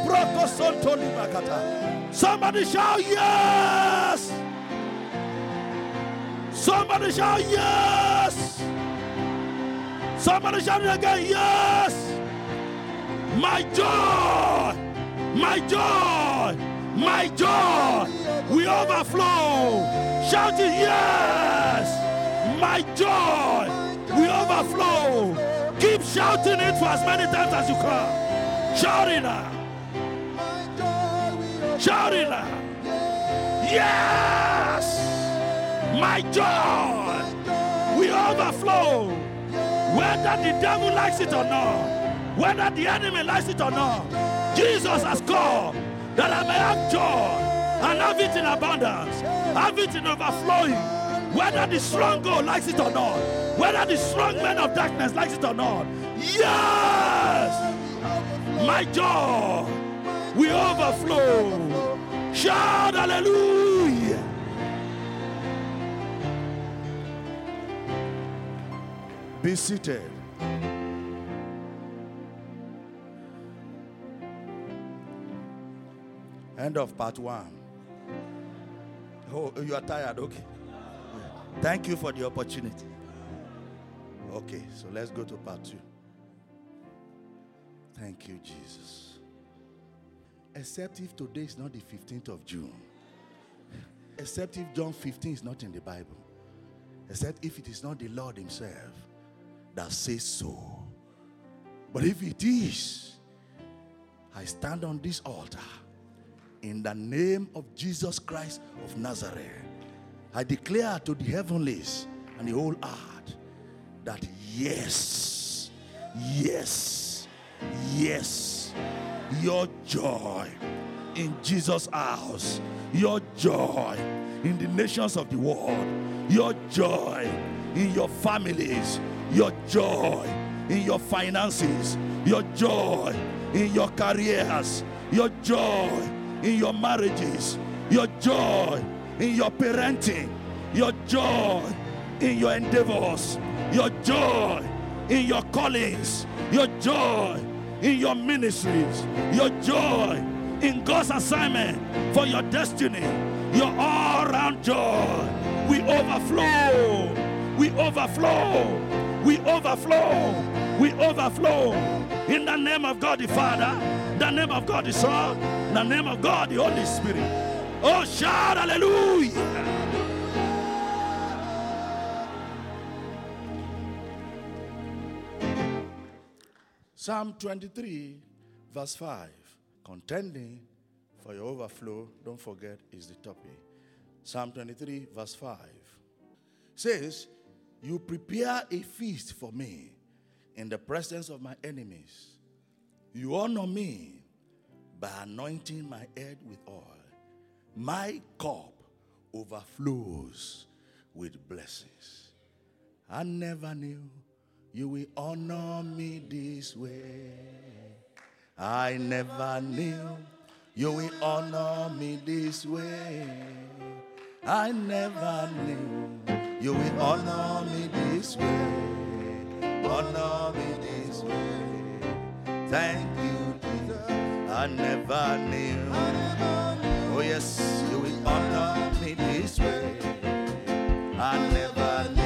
S3: Somebody shout yes! Somebody shout yes! Somebody shout again, yes! My joy, my joy, my joy, we overflow. Shout it, yes! My joy, we overflow. Keep shouting it for as many times as you can. Shout it. Yes! My joy will overflow. Whether the devil likes it or not, whether the enemy likes it or not, Jesus has called that I may have joy and have it in abundance, have it in overflowing. Whether the stronghold likes it or not, whether the strong man of darkness likes it or not, yes, my joy will overflow. Shout hallelujah. Be seated. End of part one. Oh, you are tired. Okay. Thank you for the opportunity. Okay, so let's go to part two. Thank you, Jesus. Except if today is not the 15th of June. Except if John 15 is not in the Bible. Except if it is not the Lord Himself that says so. But if it is, I stand on this altar in the name of Jesus Christ of Nazareth. I declare to the heavenlies and the whole earth that yes, yes, yes, your joy in Jesus' house, your joy in the nations of the world, your joy in your families, your joy in your finances, your joy in your careers, your joy in your marriages, your joy in your parenting, your joy in your endeavors, your joy in your callings, your joy in your ministries, your joy in God's assignment for your destiny, your all round joy. We overflow, we overflow, we overflow, we overflow. In the name of God the Father, the name of God the Son, the name of God the Holy Spirit. Oh, shout hallelujah! Psalm 23, verse 5. Contending for your overflow, don't forget, is the topic. Psalm 23, verse 5 says, You prepare a feast for me in the presence of my enemies. You honor me by anointing my head with oil. My cup overflows with blessings. I never knew you will honor me this way. I never knew you will honor me this way. I never knew you will honor me this way. Honor me this way. Thank you, Jesus. I never knew. Oh, yes, you will honor me this way. I never knew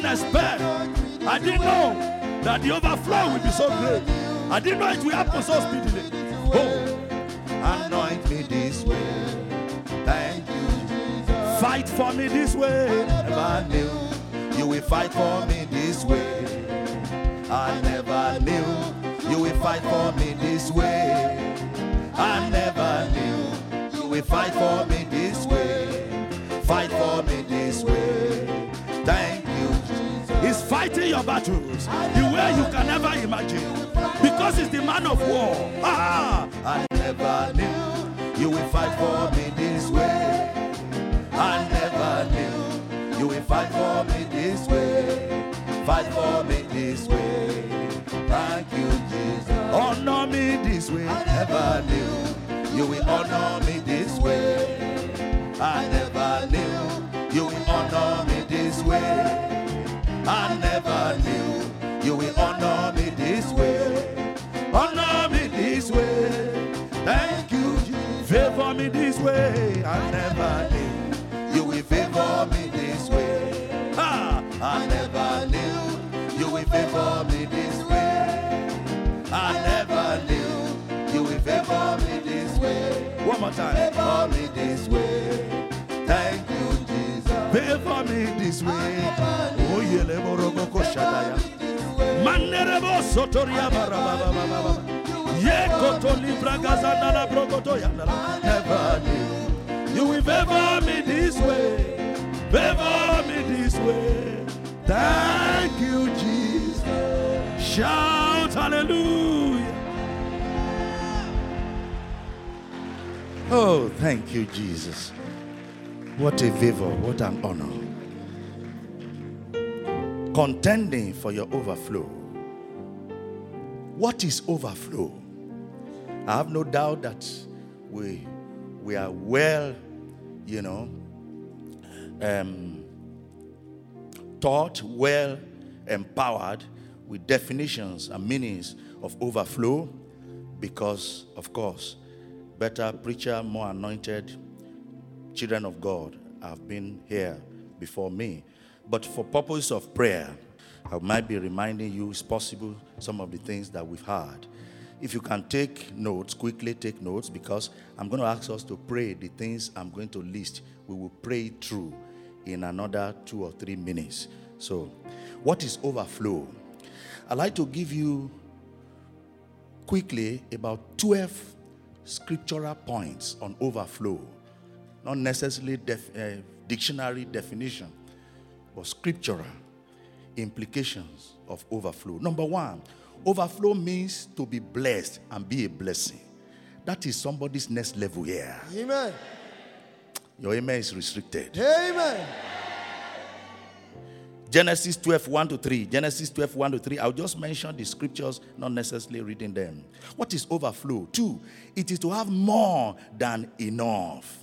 S3: didn't expect, I didn't know that the overflow would be so great. I didn't know it would happen so speedily. Oh, anoint me this way. Thank you. Fight for me this way. Never knew you will fight for me this way. I never knew you will fight for me this way. I never knew you will fight for me this way. Fight for me this way. Fighting your battles the way you can never imagine. Because he's the man of war. Ah, I never knew you will fight for me this way. I never knew you will fight for me this way. Fight for me this way. Thank you, Jesus. Honor me this way. I never knew you will honor me this way. I never knew you will honor me this way. I never knew you will honor me this way. Honor me this way. Thank you, Jesus. Favor me this way. I never knew you will favor me this way. Ah, I never knew you will favor me this way. I never knew you will favor me this way. One more time. Favor me this way. Favor me this way. Oh, yele boroboko shadaya. Manerebo sotoria barababa. Ye koto libra gazanda la brogoto yandala. Never knew you will favor me this way. Favor me this way. Thank you, Jesus. Shout hallelujah. Oh, thank you, Jesus. What a favor, what an honor. Contending for your overflow. What is overflow? I have no doubt that we we are well, you know, um, taught, well empowered with definitions and meanings of overflow because, of course, better preacher, more anointed children of God have been here before me. But for purpose of prayer, I might be reminding you, it's possible, some of the things that we've heard. if you can take notes, quickly take notes because I'm going to ask us to pray the things I'm going to list. We will pray through in another two or three minutes. So, what is overflow? I'd like to give you quickly about 12 scriptural points on overflow. Not necessarily def- uh, dictionary definition, but scriptural implications of overflow. Number one, overflow means to be blessed and be a blessing. That is somebody's next level here.
S4: Amen.
S3: Your amen is restricted.
S4: Amen.
S3: Genesis 12, 1 to 3. Genesis 12, 1 to 3. I'll just mention the scriptures, not necessarily reading them. What is overflow? Two, it is to have more than enough.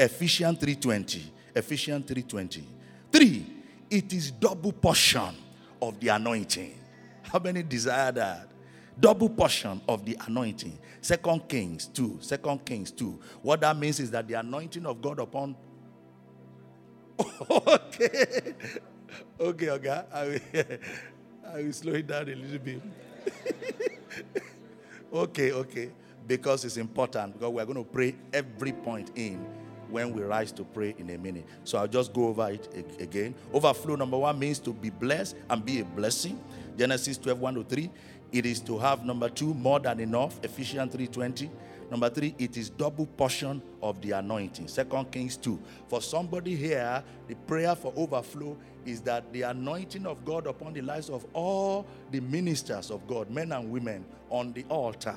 S3: Ephesians 3:20. Ephesians 3:20. Three, it is double portion of the anointing. How many desire that? Double portion of the anointing. Second Kings 2. Second Kings 2. What that means is that the anointing of God upon okay. Okay, okay. I will, I will slow it down a little bit. okay, okay. Because it's important because we're going to pray every point in when we rise to pray in a minute. So I'll just go over it again. Overflow number one means to be blessed and be a blessing. Genesis 12, 1 to 3. It is to have number two, more than enough. Ephesians 3 20. Number three, it is double portion of the anointing. Second Kings 2. For somebody here, the prayer for overflow is that the anointing of God upon the lives of all the ministers of God, men and women, on the altar.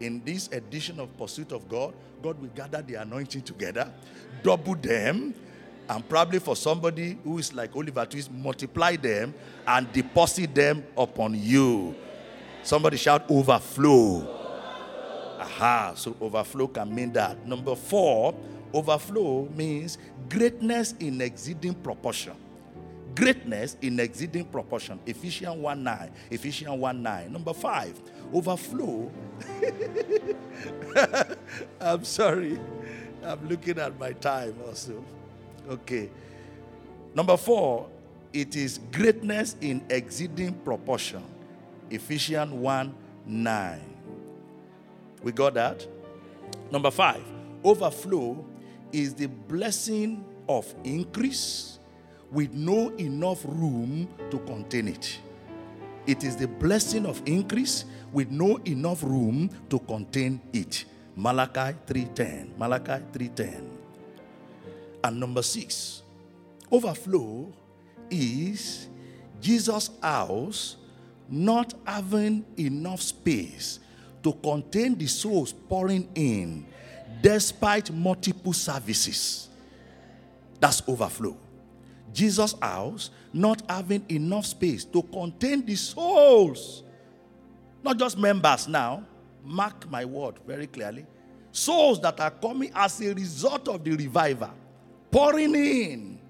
S3: In this edition of Pursuit of God, God will gather the anointing together, double them, and probably for somebody who is like Oliver Twist, multiply them and deposit them upon you. Somebody shout overflow. Aha, so overflow can mean that. Number four, overflow means greatness in exceeding proportion. Greatness in exceeding proportion. Ephesians 1 9. Ephesians 1 9. Number five, overflow. I'm sorry. I'm looking at my time also. Okay. Number four, it is greatness in exceeding proportion. Ephesians 1 9. We got that? Number five, overflow is the blessing of increase with no enough room to contain it. It is the blessing of increase with no enough room to contain it. Malachi 3:10. Malachi 3:10. And number 6, overflow is Jesus' house not having enough space to contain the souls pouring in despite multiple services. That's overflow. Jesus' house not having enough space to contain the souls, not just members now. Mark my word very clearly. Souls that are coming as a result of the revival, pouring in.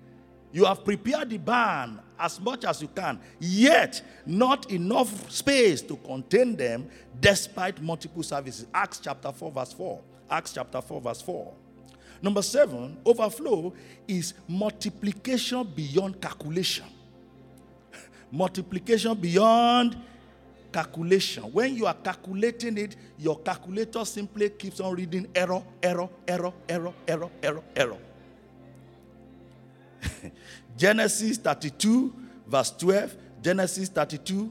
S3: You have prepared the barn as much as you can, yet not enough space to contain them despite multiple services. Acts chapter 4, verse 4. Acts chapter 4, verse 4. Number seven, overflow is multiplication beyond calculation. multiplication beyond calculation. When you are calculating it, your calculator simply keeps on reading error, error, error, error, error, error, error. Genesis 32, verse 12, Genesis 32,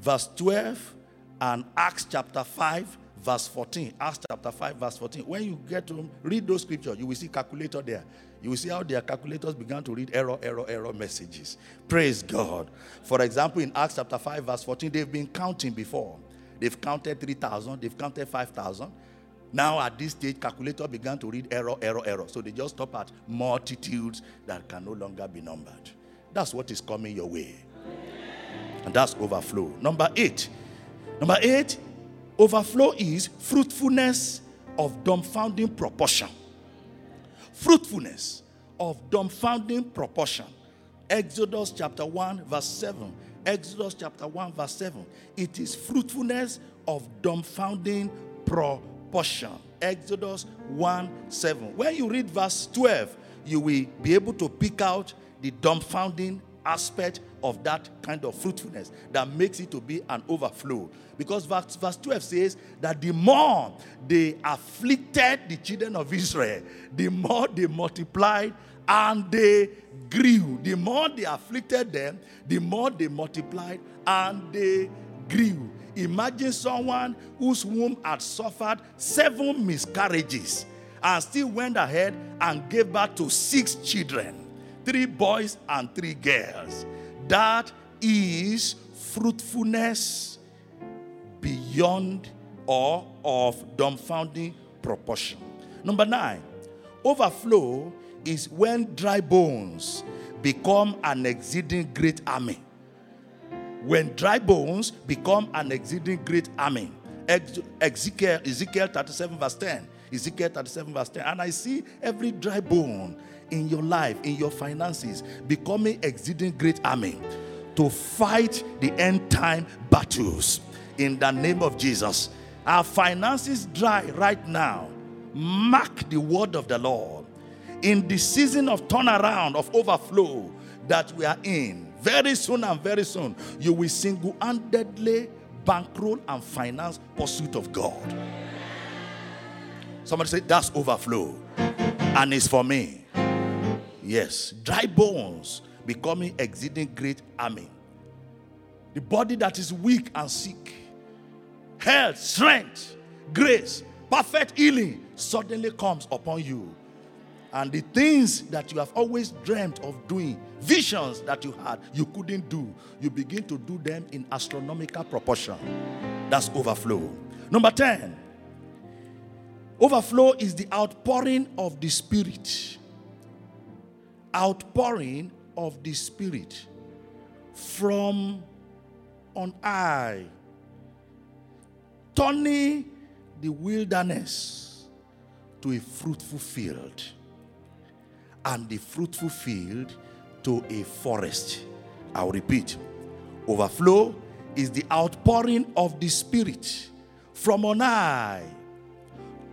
S3: verse 12, and Acts chapter 5, verse 14. Acts chapter 5, verse 14. When you get to read those scriptures, you will see calculator there. You will see how their calculators began to read error, error, error messages. Praise God. For example, in Acts chapter 5, verse 14, they've been counting before. They've counted 3,000, they've counted 5,000. Now, at this stage, calculator began to read error, error, error. So they just stop at multitudes that can no longer be numbered. That's what is coming your way. And that's overflow. Number eight. Number eight, overflow is fruitfulness of dumbfounding proportion. Fruitfulness of dumbfounding proportion. Exodus chapter 1, verse 7. Exodus chapter 1, verse 7. It is fruitfulness of dumbfounding proportion. Exodus 1 7. When you read verse 12, you will be able to pick out the dumbfounding aspect of that kind of fruitfulness that makes it to be an overflow. Because verse, verse 12 says that the more they afflicted the children of Israel, the more they multiplied and they grew. The more they afflicted them, the more they multiplied and they grew. Imagine someone whose womb had suffered seven miscarriages and still went ahead and gave birth to six children three boys and three girls. That is fruitfulness beyond or of dumbfounding proportion. Number nine, overflow is when dry bones become an exceeding great army. When dry bones become an exceeding great army. Ezekiel, Ezekiel 37, verse 10. Ezekiel 37, verse 10. And I see every dry bone in your life, in your finances, becoming exceeding great army to fight the end time battles in the name of Jesus. Our finances dry right now. Mark the word of the Lord. In the season of turnaround, of overflow that we are in, very soon and very soon, you will single handedly bankroll and finance pursuit of God. Somebody say, That's overflow. And it's for me. Yes. Dry bones becoming exceeding great army. The body that is weak and sick. Health, strength, grace, perfect healing suddenly comes upon you. And the things that you have always dreamt of doing, visions that you had, you couldn't do, you begin to do them in astronomical proportion. That's overflow. Number 10, overflow is the outpouring of the Spirit outpouring of the Spirit from on high, turning the wilderness to a fruitful field, and the fruitful field to a forest. I'll repeat overflow is the outpouring of the Spirit from on high,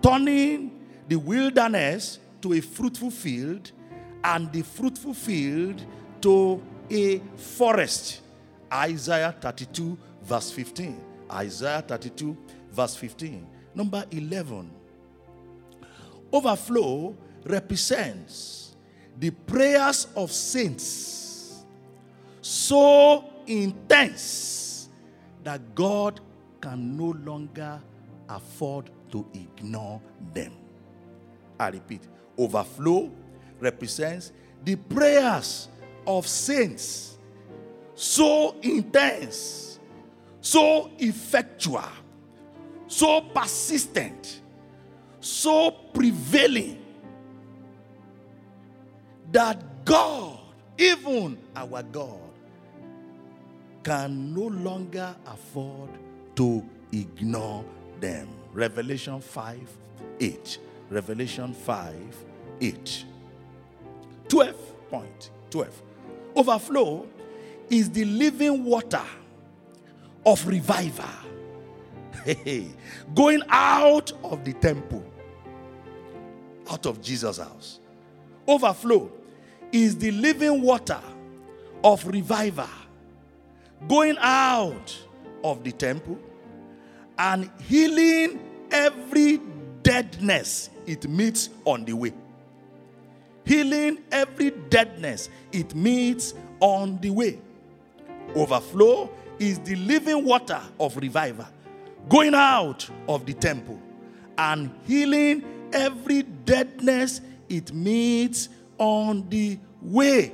S3: turning the wilderness to a fruitful field and the fruitful field to a forest. Isaiah 32, verse 15. Isaiah 32, verse 15. Number 11. Overflow represents the prayers of saints so intense that God can no longer afford to ignore them. I repeat, overflow represents the prayers of saints so intense, so effectual, so persistent, so prevailing that God, even our God, can no longer afford to ignore them. Revelation 5 8. Revelation 5 8. 12 point 12 overflow is the living water of revival. Going out of the temple out of jesus house. Overflow is the living water of revival. Going out of the temple and healing every deadness it meets on the way healing every deadness it meets on the way. Overflow is the living water of revival going out of the temple and healing every deadness it meets on the way.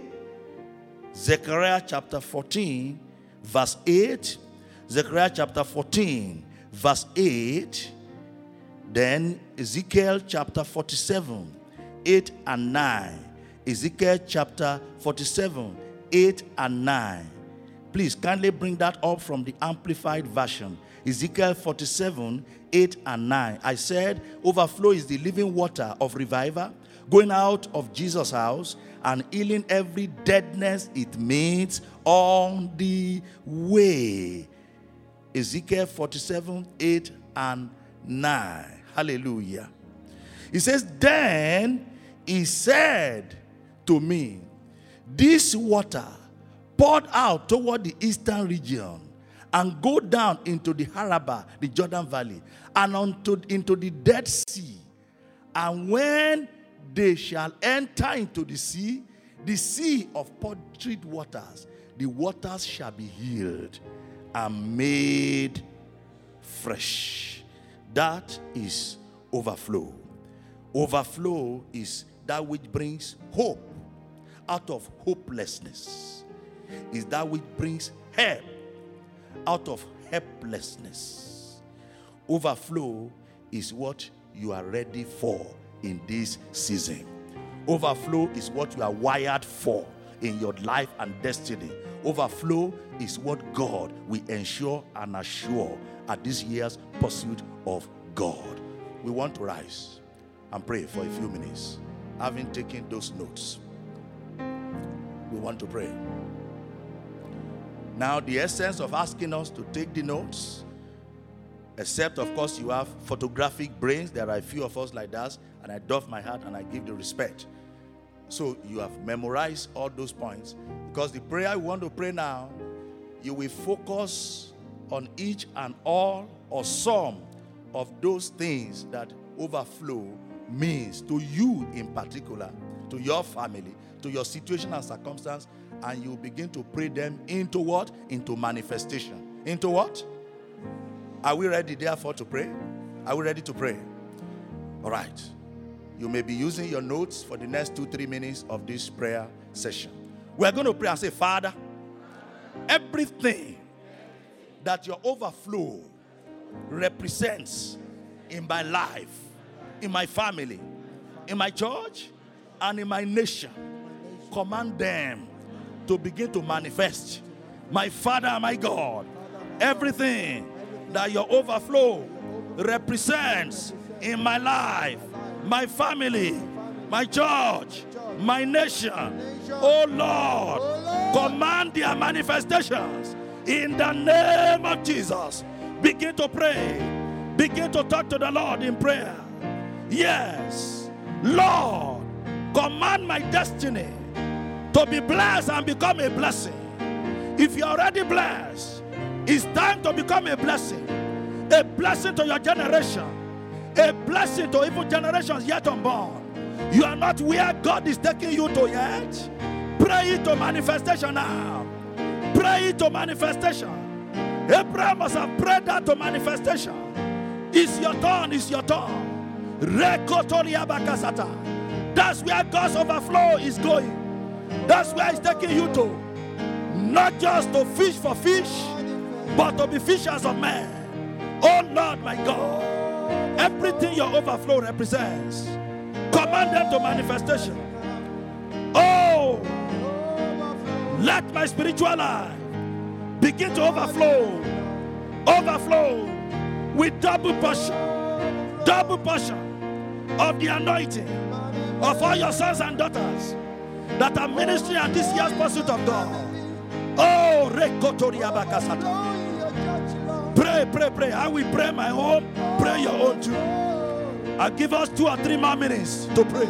S3: Zechariah chapter 14, verse 8. Zechariah chapter 14, verse 8. Then Ezekiel chapter 47, 8 and 9. Ezekiel chapter 47, 8 and 9. Please kindly bring that up from the amplified version. Ezekiel 47, 8 and 9. I said, overflow is the living water of revival going out of Jesus' house and healing every deadness it meets on the way. Ezekiel 47, 8 and 9. Hallelujah. He says, Then he said to me, This water poured out toward the eastern region and go down into the Arabah, the Jordan Valley, and onto, into the Dead Sea. And when they shall enter into the sea, the sea of putrid waters, the waters shall be healed and made fresh. That is overflow. Overflow is that which brings hope out of hopelessness, is that which brings help out of helplessness. Overflow is what you are ready for in this season. Overflow is what you are wired for in your life and destiny. Overflow is what God will ensure and assure at this year's pursuit of God. We want to rise and pray for a few minutes. Having taken those notes, we want to pray. Now, the essence of asking us to take the notes, except of course you have photographic brains, there are a few of us like that, and I doff my hat and I give the respect. So you have memorized all those points because the prayer we want to pray now, you will focus on each and all or some of those things that overflow means to you in particular, to your family, to your situation and circumstance, and you begin to pray them into what? Into manifestation. Into what? Are we ready, therefore, to pray? Are we ready to pray? All right. You may be using your notes for the next two, three minutes of this prayer session. We're going to pray and say, Father, everything that your overflow represents in my life, in my family, in my church, and in my nation, command them to begin to manifest. My Father, my God, everything that your overflow represents in my life, my family, my church, my nation. Oh Lord, command their manifestations in the name of Jesus. Begin to pray. Begin to talk to the Lord in prayer. Yes, Lord, command my destiny to be blessed and become a blessing. If you're already blessed, it's time to become a blessing. A blessing to your generation a blessing to even generations yet unborn. You are not where God is taking you to yet. Pray it to manifestation now. Pray it to manifestation. Abraham must have prayed that to manifestation. It's your turn, it's your turn. That's where God's overflow is going. That's where He's taking you to. Not just to fish for fish, but to be fishers of men. Oh Lord, my God. Everything your overflow represents, command them to manifestation. Oh, let my spiritual life begin to overflow, overflow with double portion, double portion of the anointing of all your sons and daughters that are ministering at this year's pursuit of God. Oh, Rekotoria Bakasata. Pray, pray, pray. I will pray my own, pray your own too. I'll give us two or three more minutes to pray.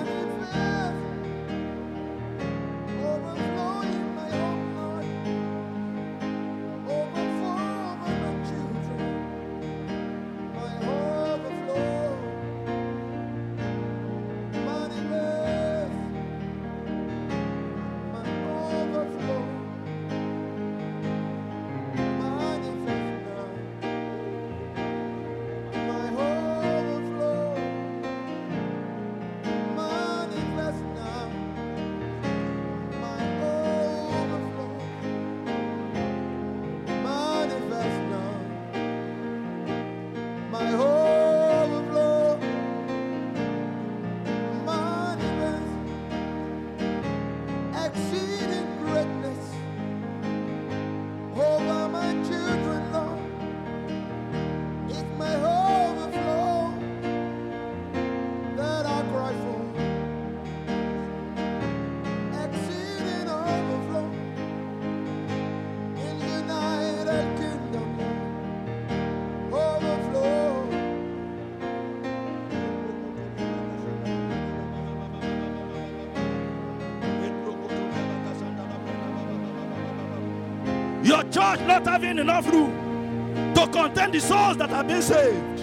S3: Your church not having enough room to contain the souls that have been saved.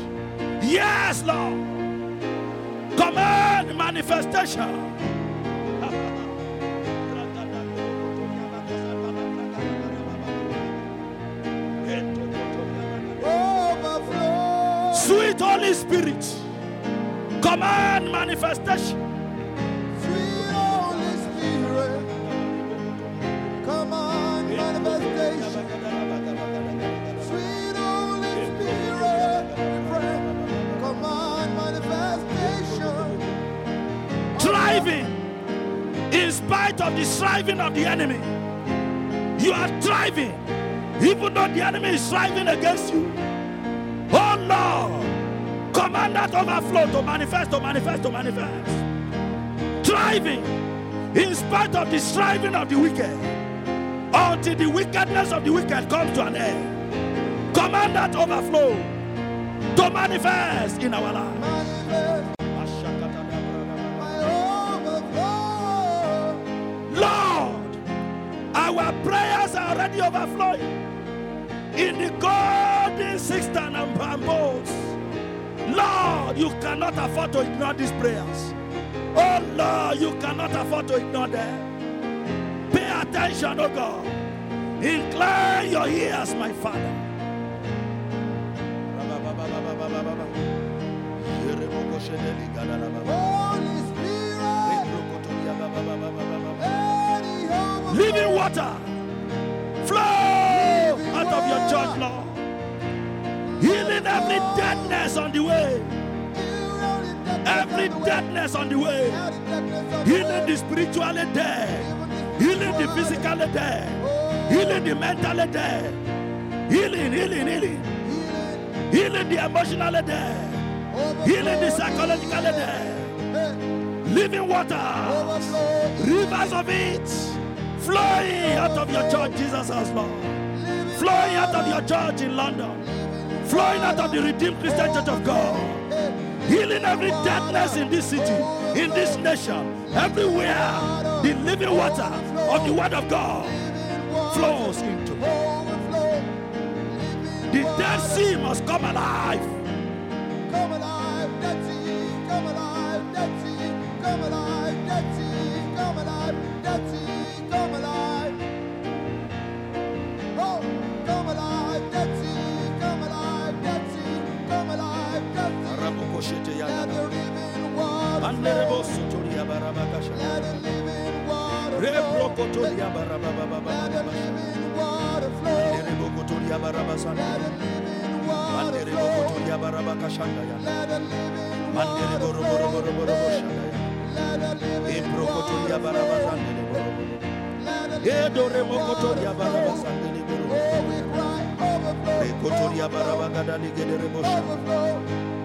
S3: Yes, Lord. Command manifestation.
S4: Overflow.
S3: Sweet Holy Spirit, command manifestation. Of the striving of the enemy. You are thriving, even though the enemy is striving against you. Oh Lord, command that overflow to manifest, to manifest, to manifest. Thriving in spite of the striving of the wicked, until the wickedness of the wicked comes to an end. Command that overflow to manifest in our lives. Overflowing in the golden cistern and bamboos. Lord, you cannot afford to ignore these prayers. Oh Lord, you cannot afford to ignore them. Pay attention, oh God. Incline your ears, my Father.
S4: Holy Spirit.
S3: Living water of your church, Lord. Healing every deadness on the way, every deadness on the way. Healing the spiritually dead, healing the physically dead, healing the mentally dead, healing, healing, healing, healing the emotionally dead, healing the psychologically dead. Living water, rivers of it flowing out of your church, Jesus as Lord. Flowing out of your church in London. Flowing out of the Redeemed Christian Church of God. Healing every deadness in this city, in this nation, everywhere. The living water of the Word of God flows into. The Dead Sea must come alive.
S4: Come alive, Dead Sea, come alive, Dead Sea, come alive, Dead Sea, come alive, Dead Sea, Boshete Yadara. Anderebo Sotoria Barabakasha. Rebro Kotoria Barababa. Anderebo Kotoria Barabasana. Anderebo Kotoria Barabakashandaya. Anderebo Roboroboroboroboshandaya. Ebro Kotoria Barabasandebo. Edoremo Oh, we cry overflow. Overflow.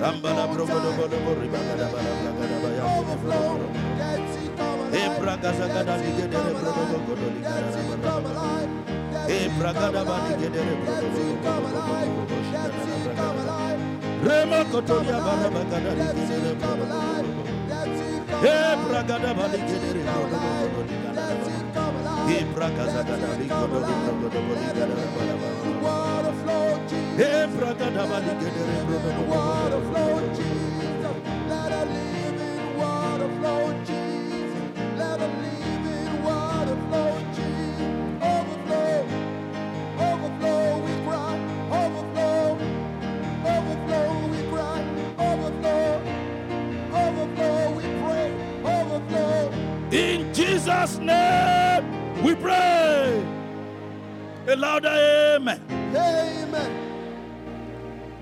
S3: Sambala brogodo bodo bori
S4: bagada bala bagada
S3: baya bodo bodo. Ebra eh, gaza gada
S4: ligedere
S3: brodo bogodo ligada bala. Ebra gada ba ligedere brodo bogodo bogodo ligada Rema kotoria bala bagada ligedere brodo bogodo. Ebra eh, gada ba ligedere brodo bogodo ligada bala. Ebra gaza gada ligodo bogodo bogodo ligada bala flow, living water flow, Jesus. Let living water flow, Jesus. Let living water flow, Jesus. Overflow, overflow, we cry. Overflow, overflow, we cry. Overflow, overflow, we pray. Overflow. In Jesus' name, we pray. A louder amen.
S4: Amen.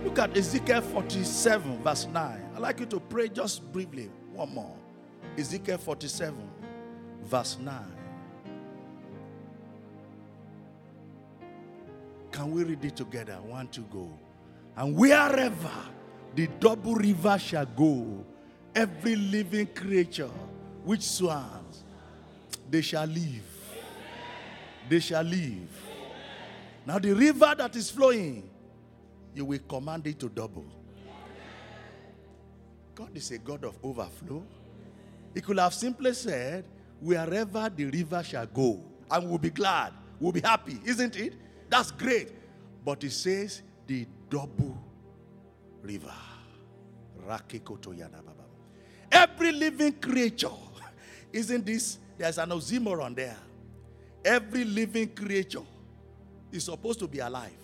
S3: Look at Ezekiel 47, verse 9. I'd like you to pray just briefly. One more. Ezekiel 47, verse 9. Can we read it together? One, two, go. And wherever the double river shall go, every living creature which swims, they shall live. They shall live. Now, the river that is flowing, you will command it to double. God is a God of overflow. He could have simply said, Wherever the river shall go, and we'll be glad, we'll be happy, isn't it? That's great. But he says, The double river. Every living creature, isn't this? There's an oxymoron there. Every living creature is supposed to be alive.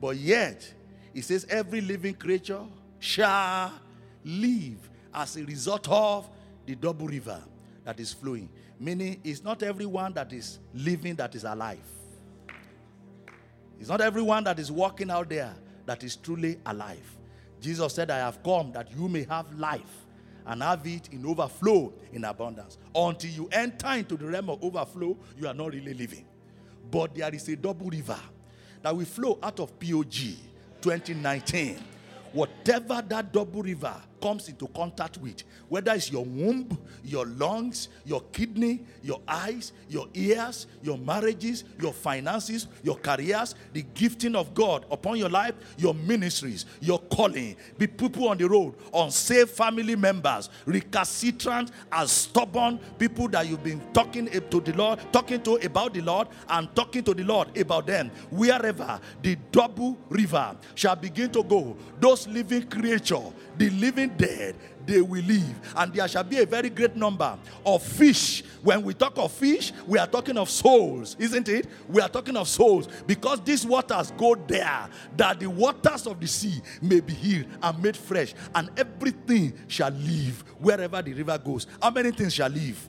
S3: But yet, it says every living creature shall live as a result of the double river that is flowing. Meaning, it's not everyone that is living that is alive. It's not everyone that is walking out there that is truly alive. Jesus said, I have come that you may have life and have it in overflow in abundance. Until you enter into the realm of overflow, you are not really living. But there is a double river that will flow out of POG 2019. Whatever that double river comes into contact with, whether it's your womb, your lungs, your kidney, your eyes, your ears, your marriages, your finances, your careers, the gifting of God upon your life, your ministries, your calling, be people on the road, unsaved family members, recalcitrant and stubborn people that you've been talking to the Lord, talking to about the Lord, and talking to the Lord about them. Wherever the double river shall begin to go, those living creatures the living dead they will live. And there shall be a very great number of fish. When we talk of fish we are talking of souls isn't it? We are talking of souls. Because these waters go there that the waters of the sea may be healed and made fresh and everything shall live wherever the river goes. How many things shall live?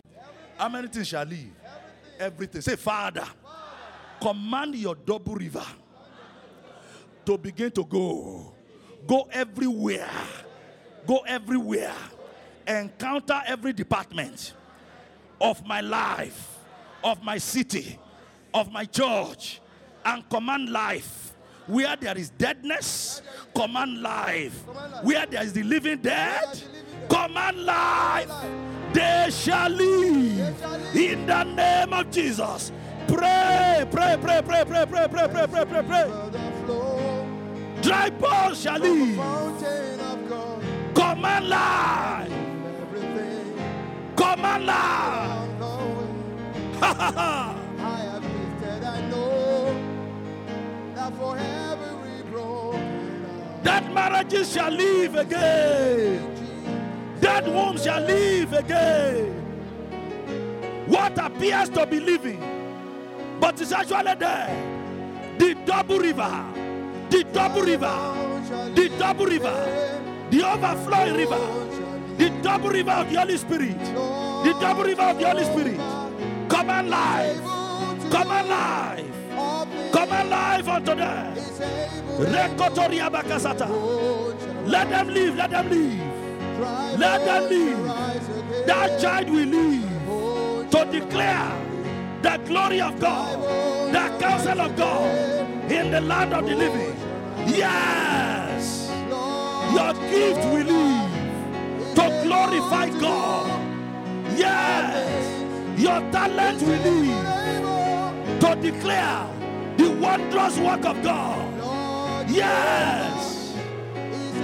S3: How many things shall live? Everything. Say father command your double river to begin to go. Go everywhere go everywhere, encounter every department of my life, of my city, of my church, and command life. Where there is deadness, command life. Where there is the living dead, command life. They shall live in the name of Jesus. Pray, pray, pray, pray, pray, pray, pray, pray, pray, pray, pray. Dry bones shall live. Command life. Command life. Ha ha ha. I have I know that for every broken that marriages shall live again. That womb shall live again. What appears to be living, but is actually there. The double river, the double river, the double river the overflowing river, the double river of the Holy Spirit, the double river of the Holy Spirit. Come alive, come alive, come alive unto them. Let them live, let them live, let them live. That child will live to declare the glory of God, the counsel of God in the land of the living. Yes. Your gift will live to glorify God. Yes. Your talent will live to declare the wondrous work of God. Yes.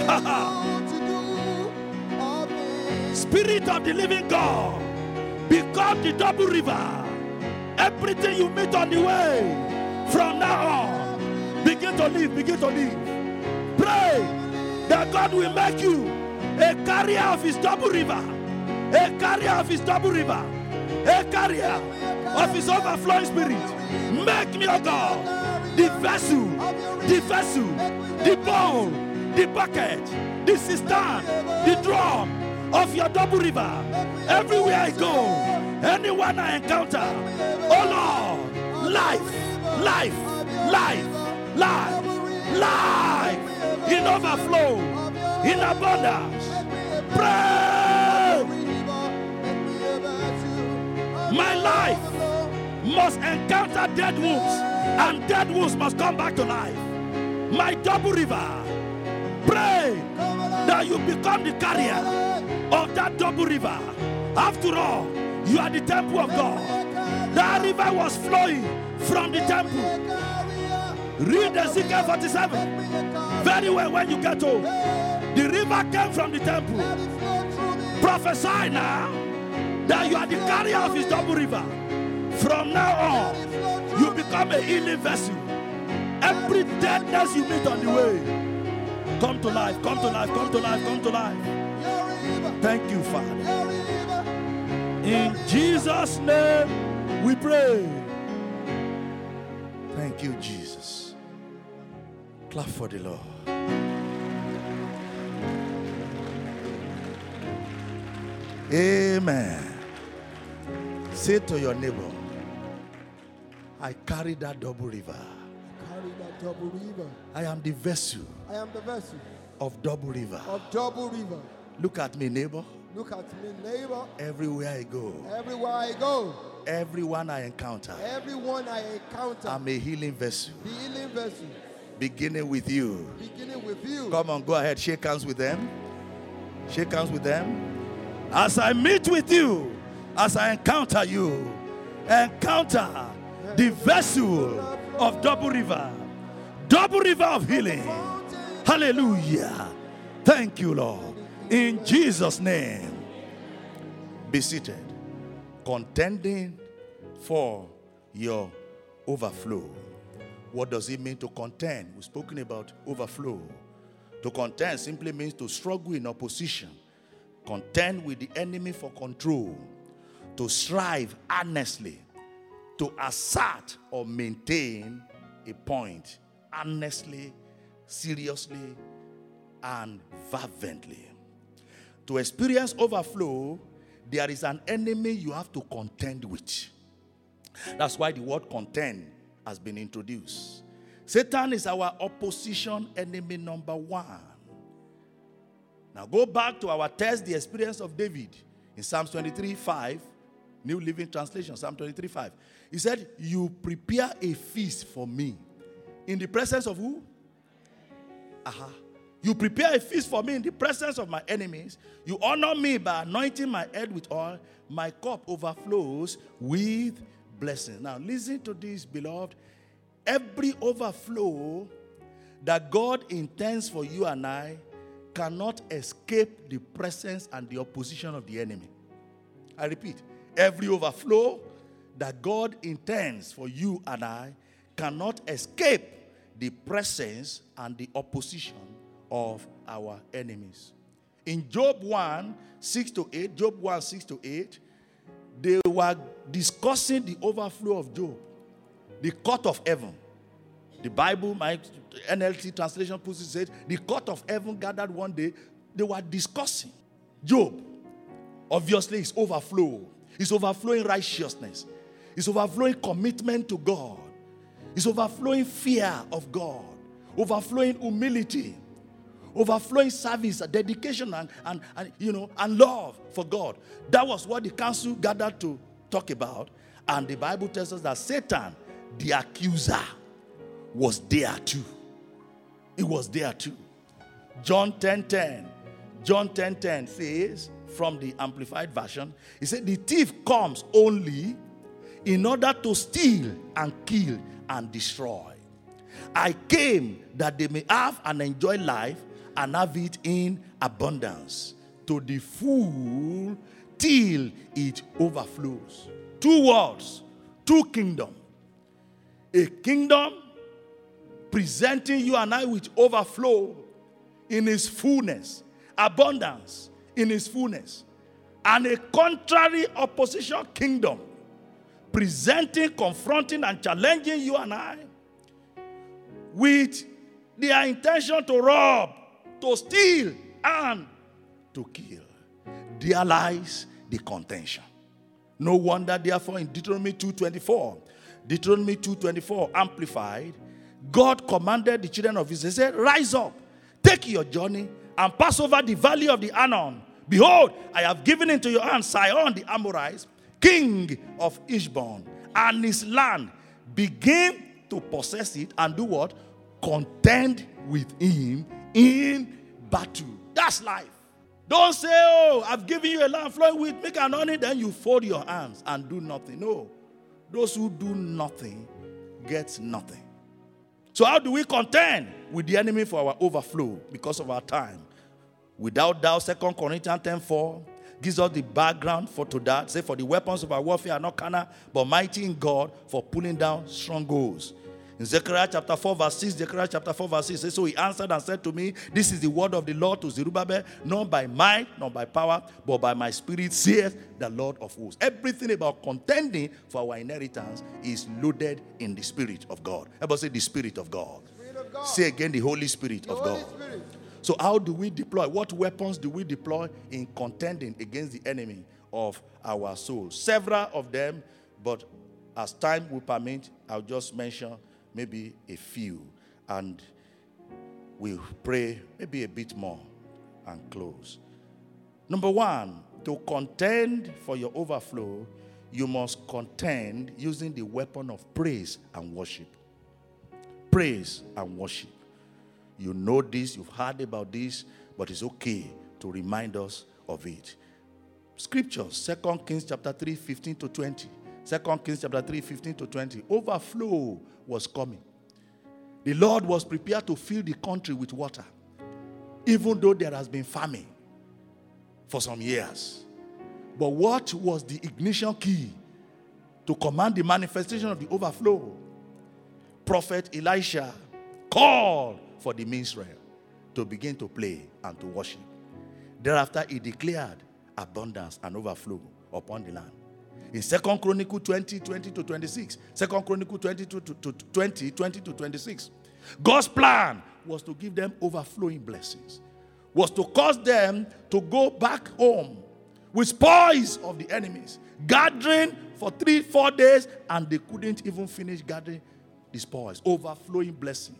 S3: Spirit of the living God, become the double river. Everything you meet on the way, from now on, begin to live, begin to live. Pray that God will make you a carrier of his double river, a carrier of his double river, a carrier of his overflowing spirit. Make me, a God, the vessel, the vessel, the bowl, the bucket, the cistern, the drum of your double river. Everywhere I go, anyone I encounter, oh Lord, life, life, life, life, life in overflow, in abundance. Pray. My life must encounter dead wounds, and dead wounds must come back to life. My double river Pray that you become the carrier of that double river. After all, you are the temple of God. That river was flowing from the temple. Read Ezekiel 47 very well when you get home. The river came from the temple. Prophesy now that you are the carrier of his double river. From now on, you become a healing vessel. Every deadness you meet on the way, come to life, come to life, come to life, come to life. Thank you, Father. In Jesus' name we pray. Thank you, Jesus. Clap for the Lord. Amen. Say to your neighbor, I carry that double river.
S4: I carry that double river.
S3: I am the vessel
S4: I am the vessel
S3: of double river.
S4: of double river.
S3: Look at me, neighbor.
S4: Look at me, neighbor.
S3: Everywhere I go,
S4: Everywhere I go,
S3: everyone I encounter,
S4: everyone I encounter,
S3: I'm a healing vessel,
S4: the healing vessel,
S3: beginning with you.
S4: beginning with you.
S3: Come on, go ahead, shake hands with them. Shake hands with them. As I meet with you, as I encounter you, encounter the vessel of double river, double river of healing. Hallelujah. Thank you, Lord. In Jesus' name, be seated. Contending for your overflow. What does it mean to contend? We've spoken about overflow. To contend simply means to struggle in opposition, contend with the enemy for control, to strive earnestly, to assert or maintain a point earnestly, seriously, and fervently. To experience overflow, there is an enemy you have to contend with. That's why the word contend has been introduced. Satan is our opposition enemy number one. Now go back to our test, the experience of David in Psalms 23 5, New Living Translation, Psalm 23 5. He said, You prepare a feast for me in the presence of who? Aha. You prepare a feast for me in the presence of my enemies. You honor me by anointing my head with oil. My cup overflows with blessings. Now, listen to this, beloved. Every overflow that God intends for you and I cannot escape the presence and the opposition of the enemy. I repeat, every overflow that God intends for you and I cannot escape the presence and the opposition of our enemies. In Job 1 6 to 8, Job 1 6 to 8, they were discussing the overflow of Job, the court of heaven. The Bible, my NLT translation puts it said, the court of heaven gathered one day. They were discussing Job. Obviously, it's overflow. It's overflowing righteousness. It's overflowing commitment to God. It's overflowing fear of God. Overflowing humility. Overflowing service, dedication, and, and, and you know, and love for God. That was what the council gathered to talk about. And the Bible tells us that Satan, the accuser, was there too. It was there too. John 10 10. John 10 10 says, from the Amplified Version, he said, The thief comes only in order to steal and kill and destroy. I came that they may have and enjoy life and have it in abundance to the full till it overflows. Two worlds, two kingdoms. A kingdom presenting you and I with overflow in its fullness, abundance in its fullness, and a contrary opposition kingdom presenting, confronting, and challenging you and I with their intention to rob, to steal, and to kill. There lies the contention. No wonder, therefore, in Deuteronomy 2.24, Deuteronomy 2.24 amplified, God commanded the children of Israel, said, Rise up, take your journey, and pass over the valley of the Arnon. Behold, I have given into your hand Sihon the Amorites, king of Heshbon, and his land. Begin to possess it and do what? Contend with him in battle. That's life. Don't say, Oh, I've given you a land flowing with milk and honey, then you fold your hands and do nothing. No. Those who do nothing get nothing. So, how do we contend with the enemy for our overflow because of our time? Without doubt, 2 Corinthians 10 4 gives us the background for to that. Say, for the weapons of our warfare are not carnal, but mighty in God for pulling down strongholds. In Zechariah chapter 4, verse 6, Zechariah chapter 4, verse 6 says, So he answered and said to me, This is the word of the Lord to Zerubbabel, not by might, not by power, but by my spirit, saith the Lord of hosts. Everything about contending for our inheritance is loaded in the Spirit of God. Everybody say, The Spirit of God.
S4: Spirit of God.
S3: Say again, the Holy Spirit
S4: The
S3: of
S4: Holy
S3: God.
S4: Spirit.
S3: So, how do we deploy? What weapons do we deploy in contending against the enemy of our soul? Several of them, but as time will permit, I'll just mention maybe a few and we'll pray maybe a bit more and close. Number one, to contend for your overflow, you must contend using the weapon of praise and worship. Praise and worship. You know this, you've heard about this, but it's okay to remind us of it. Scriptures, 2 Kings chapter 3, 15 to 20. 2 Kings chapter 3, 15 to 20. Overflow was coming. The Lord was prepared to fill the country with water, even though there has been famine for some years. But what was the ignition key to command the manifestation of the overflow? Prophet Elisha called for the minstrel to begin to play and to worship. Thereafter, he declared abundance and overflow upon the land. In 2 Chronicle 20, 20 to 26, 2 Chronicle 20 to, to, to 20, 20 to 26, God's plan was to give them overflowing blessings, was to cause them to go back home with spoils of the enemies, gathering for three, four days, and they couldn't even finish gathering the spoils, overflowing blessing.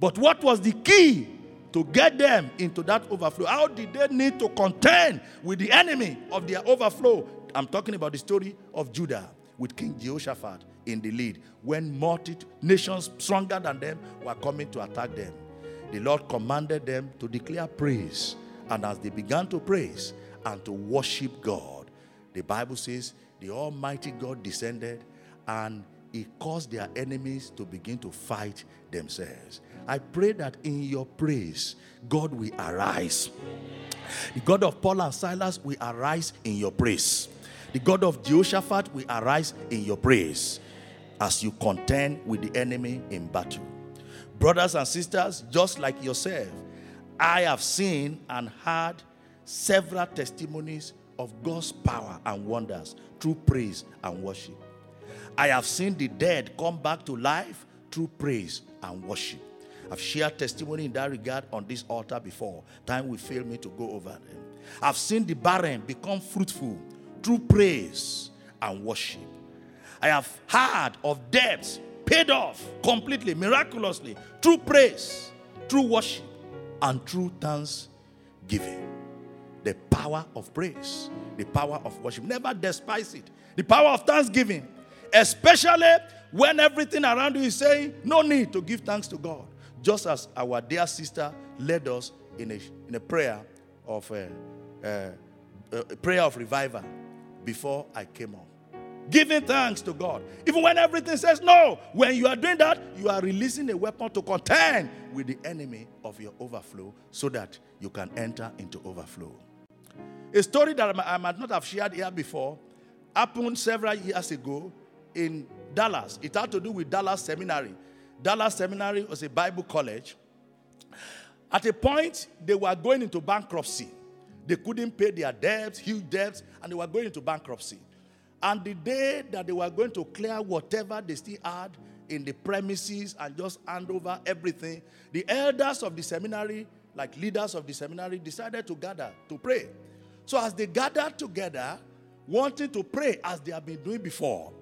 S3: But what was the key to get them into that overflow? How did they need to contend with the enemy of their overflow? I'm talking about the story of Judah with King Jehoshaphat in the lead when multi nations stronger than them were coming to attack them. The Lord commanded them to declare praise. And as they began to praise and to worship God, the Bible says the Almighty God descended and he caused their enemies to begin to fight themselves. I pray that in your praise, God will arise. The God of Paul and Silas will arise in your praise. The God of Jehoshaphat will arise in your praise as you contend with the enemy in battle. Brothers and sisters, just like yourself, I have seen and heard several testimonies of God's power and wonders through praise and worship. I have seen the dead come back to life through praise and worship. I've shared testimony in that regard on this altar before. Time will fail me to go over them. I've seen the barren become fruitful through praise and worship. I have heard of debts paid off completely, miraculously, through praise, through worship, and through thanksgiving. The power of praise, the power of worship. Never despise it. The power of thanksgiving, especially when everything around you is saying, No need to give thanks to God. Just as our dear sister led us in a, in a prayer of a, a, a prayer of revival before I came up. Giving thanks to God. Even when everything says no, when you are doing that, you are releasing a weapon to contend with the enemy of your overflow so that you can enter into overflow. A story that I might not have shared here before happened several years ago in Dallas. It had to do with Dallas Seminary. Dallas Seminary was a Bible college. At a point, they were going into bankruptcy. They couldn't pay their debts, huge debts, and they were going into bankruptcy. And the day that they were going to clear whatever they still had in the premises and just hand over everything, the elders of the seminary, like leaders of the seminary, decided to gather to pray. So as they gathered together, wanting to pray as they have been doing before,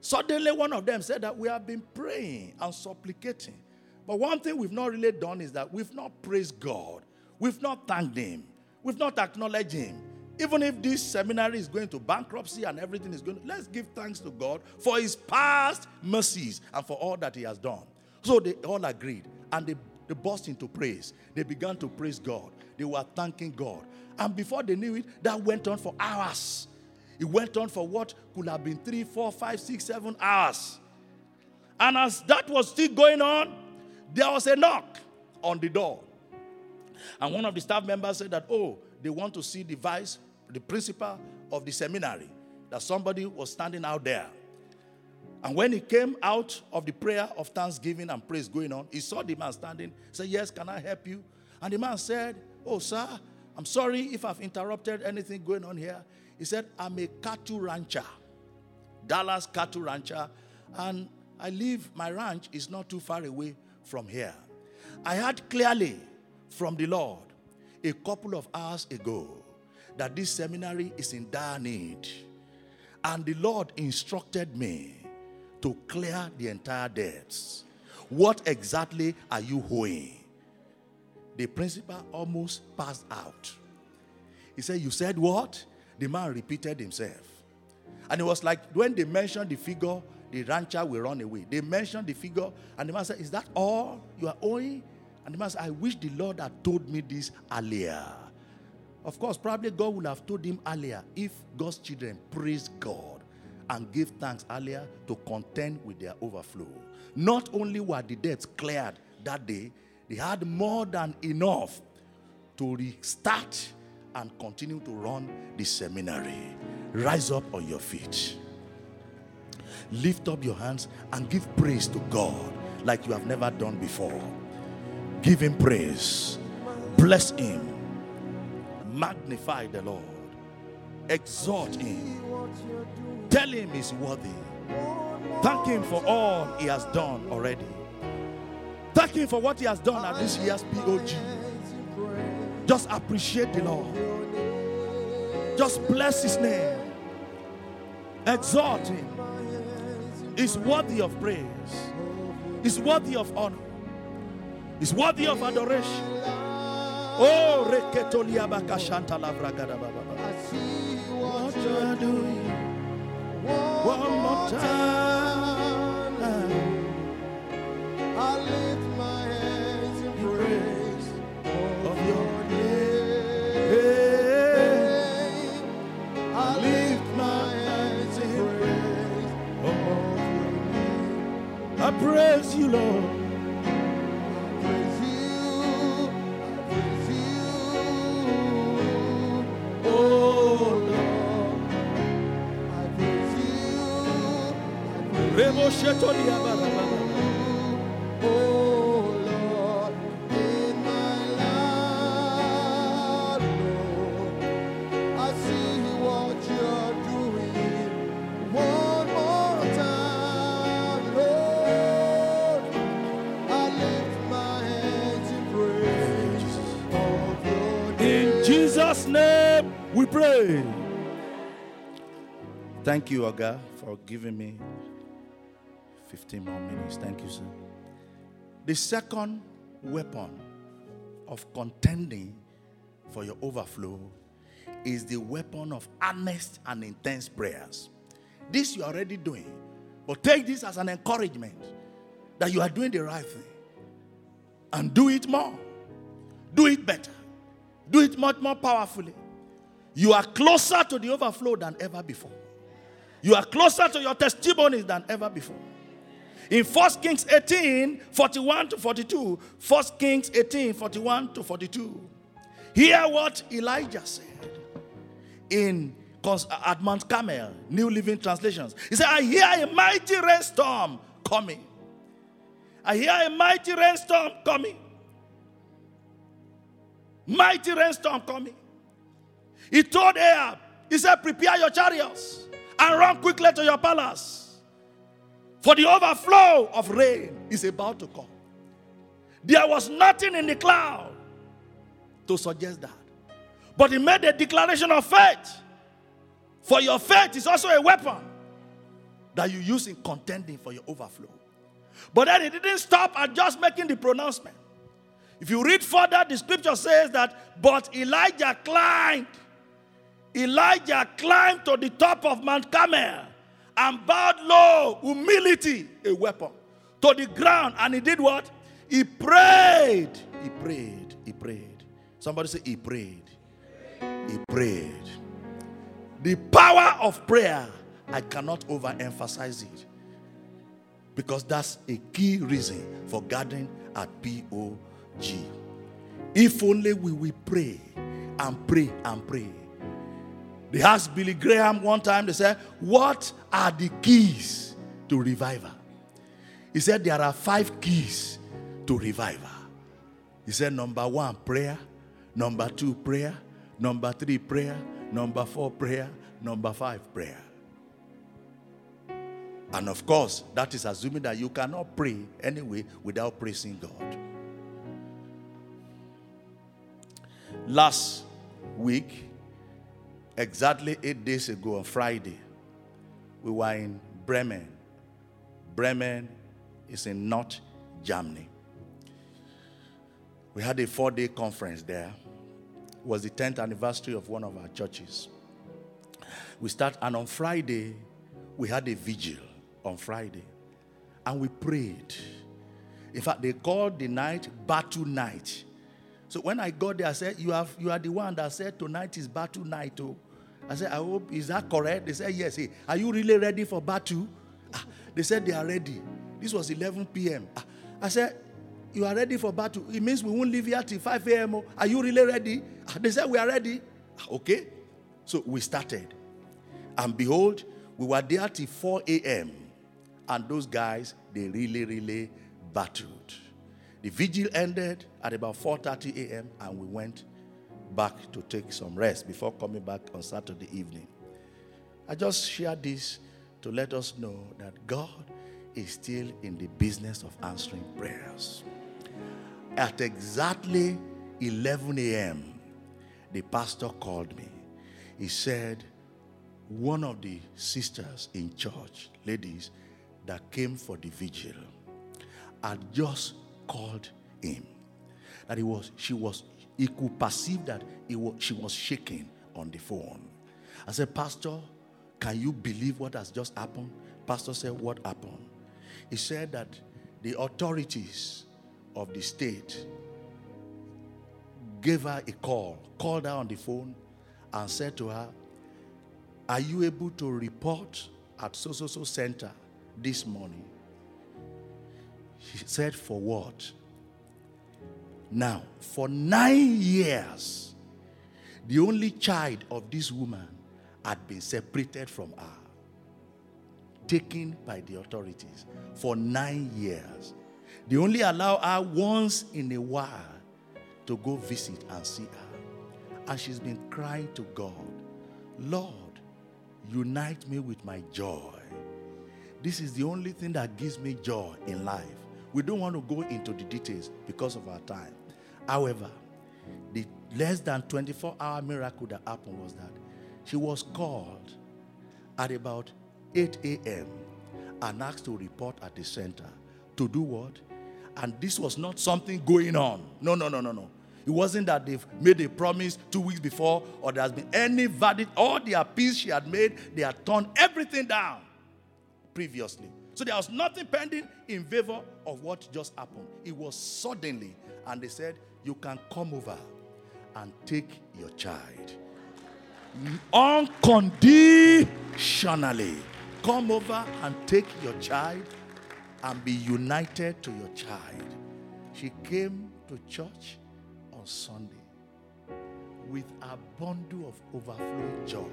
S3: suddenly one of them said that we have been praying and supplicating. But one thing we've not really done is that we've not praised God. We've not thanked Him. We've not acknowledged Him. Even if this seminary is going to bankruptcy and everything is going, to, let's give thanks to God for His past mercies and for all that He has done. So they all agreed and they they burst into praise. They began to praise God. They were thanking God. And before they knew it, that went on for hours. It went on for what could have been three, four, five, six, seven hours. And as that was still going on, there was a knock on the door. And one of the staff members said that, oh, they want to see the vice, the principal of the seminary, that somebody was standing out there. And when he came out of the prayer of thanksgiving and praise going on, he saw the man standing. Said, Yes, can I help you? And the man said, Oh, sir, I'm sorry if I've interrupted anything going on here. He said, I'm a cattle rancher, Dallas cattle rancher, and I live, my ranch is not too far away from here. I heard clearly from the Lord a couple of hours ago that this seminary is in dire need. And the Lord instructed me to clear the entire debts. What exactly are you owing? The principal almost passed out. He said, You said what? The man repeated himself. And it was like when they mentioned the figure, the rancher will run away. They mentioned the figure, and the man said, Is that all you are owing? And the man said, I wish the Lord had told me this earlier. Of course, probably God would have told him earlier if God's children praise God and give thanks earlier to contend with their overflow. Not only were the debts cleared that day, they had more than enough to restart and continue to run the seminary. Rise up on your feet. Lift up your hands and give praise to God like you have never done before. Give him praise. Bless him. Magnify the Lord. Exalt him. Tell him he's worthy. Thank him for all he has done already. Thank him for what he has done at this year's POG. Just appreciate the Lord. Just bless his name. Exalt him. He's worthy of praise. He's worthy of honor. He's worthy of adoration. Oh, reketolia bakashanta la bragada baba. I see what you are doing? One more time.
S5: I lift my hands in praise
S3: Of your
S5: name. I lift my hands in praise of your name.
S3: I praise you, Lord. Thank you, Oga, for giving me 15 more minutes. Thank you, sir. The second weapon of contending for your overflow is the weapon of earnest and intense prayers. This you are already doing, but take this as an encouragement that you are doing the right thing and do it more. Do it better. Do it much more powerfully. You are closer to the overflow than ever before. You are closer to your testimonies than ever before. In 1 Kings 18 41 to 42, 1 Kings 18 41 to 42, hear what Elijah said in at Mount Carmel, New Living Translations. He said, I hear a mighty rainstorm coming. I hear a mighty rainstorm coming. Mighty rainstorm coming. He told Ahab, he said, Prepare your chariots and run quickly to your palace. For the overflow of rain is about to come. There was nothing in the cloud to suggest that. But he made a declaration of faith. For your faith is also a weapon that you use in contending for your overflow. But then he didn't stop at just making the pronouncement. If you read further, the scripture says that, but Elijah climbed. Elijah climbed to the top of Mount Carmel and bowed low, humility, a weapon, to the ground. And he did what? He prayed. He prayed. He prayed. Somebody say, He prayed. He prayed. The power of prayer, I cannot overemphasize it. Because that's a key reason for gathering at POG. If only we will pray and pray and pray. They asked Billy Graham one time, they said, What are the keys to revival? He said, There are five keys to revival. He said, Number one, prayer. Number two, prayer. Number three, prayer. Number four, prayer. Number five, prayer. And of course, that is assuming that you cannot pray anyway without praising God. Last week, exactly eight days ago on Friday, we were in Bremen. Bremen is in North Germany. We had a four day conference there. It was the 10th anniversary of one of our churches. We start, and on Friday, we had a vigil on Friday, and we prayed. In fact, they called the night battle night. So when I got there, I said, You have you are the one that said tonight is battle night. Oh. I said, I hope is that correct? They said, Yes. Hey, are you really ready for battle? Ah, they said they are ready. This was 11 p.m. Ah, I said, You are ready for battle. It means we won't leave here till 5 a.m. Oh. Are you really ready? Ah, they said, We are ready. Ah, okay. So we started. And behold, we were there till 4 a.m. And those guys, they really, really battled. The vigil ended at about 4:30 a.m. and we went back to take some rest before coming back on Saturday evening. I just share this to let us know that God is still in the business of answering prayers. At exactly 11 a.m., the pastor called me. He said, One of the sisters in church, ladies, that came for the vigil, had just called him. That he was, she was, he could perceive that was, she was shaking on the phone. I said, Pastor, can you believe what has just happened? Pastor said, What happened? He said that the authorities of the state gave her a call, called her on the phone, and said to her, Are you able to report at so so so center this morning? She said, For what? Now, for nine years, the only child of this woman had been separated from her, taken by the authorities for nine years. They only allow her once in a while to go visit and see her. And she's been crying to God, Lord, unite me with my joy. This is the only thing that gives me joy in life. We don't want to go into the details because of our time. However, the less than 24 hour miracle that happened was that she was called at about 8 a.m. and asked to report at the center. To do what? And this was not something going on. No, no, no, no, no. It wasn't that they've made a promise two weeks before or there has been any verdict. All the appeals she had made, they had turned everything down previously. So there was nothing pending in favor of what just happened. It was suddenly, and they said, You can come over and take your child. Unconditionally. Come over and take your child and be united to your child. She came to church on Sunday with a bundle of overflowing joy,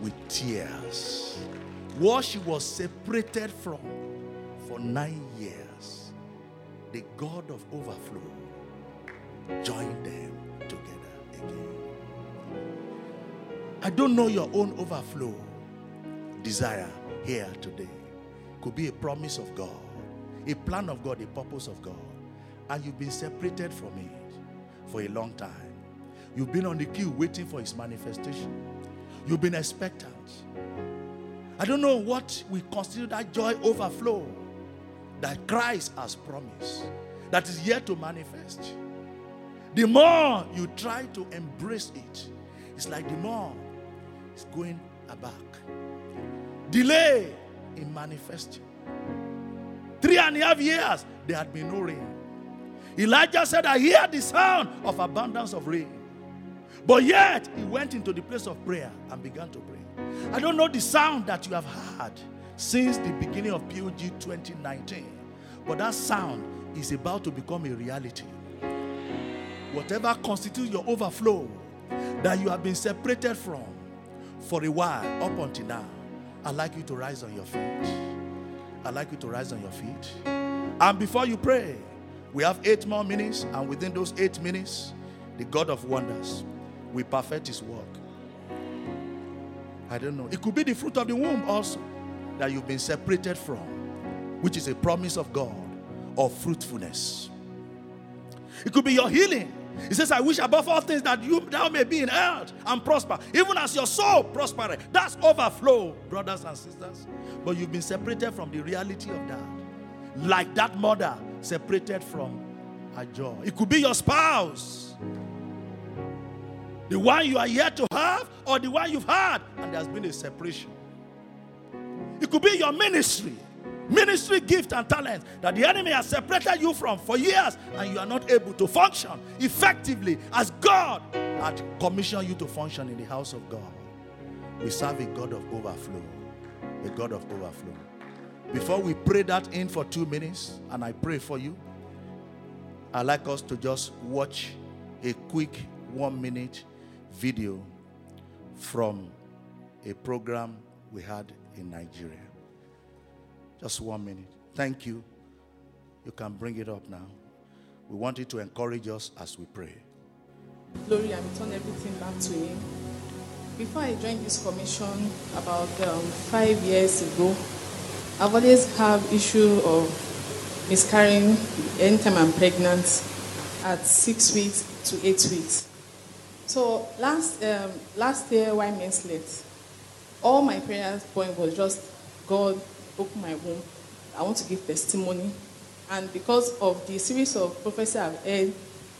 S3: with tears. What she was separated from for nine years, the God of overflow joined them together again. I don't know your own overflow desire here today. Could be a promise of God, a plan of God, a purpose of God, and you've been separated from it for a long time. You've been on the queue waiting for its manifestation. You've been expectant. I don't know what we consider that joy overflow that Christ has promised, that is yet to manifest. The more you try to embrace it, it's like the more it's going aback. Delay in manifesting.
S4: three and a half years, there had been no rain. Elijah said, I hear the sound of abundance of rain. But yet, he went into the place of prayer and began to pray. I don't know the sound that you have heard since the beginning of POG 2019, but that sound is about to become a reality. Whatever constitutes your overflow that you have been separated from for a while up until now, I'd like you to rise on your feet. I'd like you to rise on your feet. And before you pray, we have eight more minutes, and within those eight minutes, the God of wonders will perfect his work. I don't know. It could be the fruit of the womb also that you've been separated from, which is a promise of God of fruitfulness. It could be your healing. He says, I wish above all things that you thou may be in health and prosper, even as your soul prosper. That's overflow, brothers and sisters. But you've been separated from the reality of that. Like that mother separated from her joy. It could be your spouse. The one you are yet to have, or the one you've had, and there's been a separation. It could be your ministry ministry gift and talent that the enemy has separated you from for years and you are not able to function effectively as God had commissioned you to function in the house of God. We serve a God of overflow. A God of overflow. Before we pray that in for two minutes, and I pray for you, I'd like us to just watch a quick one minute video from a program we had in Nigeria. Just one minute. Thank you. You can bring it up now. We want you to encourage us as we pray.
S6: Glory and return everything back to Him. Before I joined this commission about um, five years ago, I've always had issue of miscarrying anytime I'm pregnant at six weeks to eight weeks. So last um, last year, why late? All my prayers point was just God open my womb. I want to give testimony. And because of the series of prophecy I've heard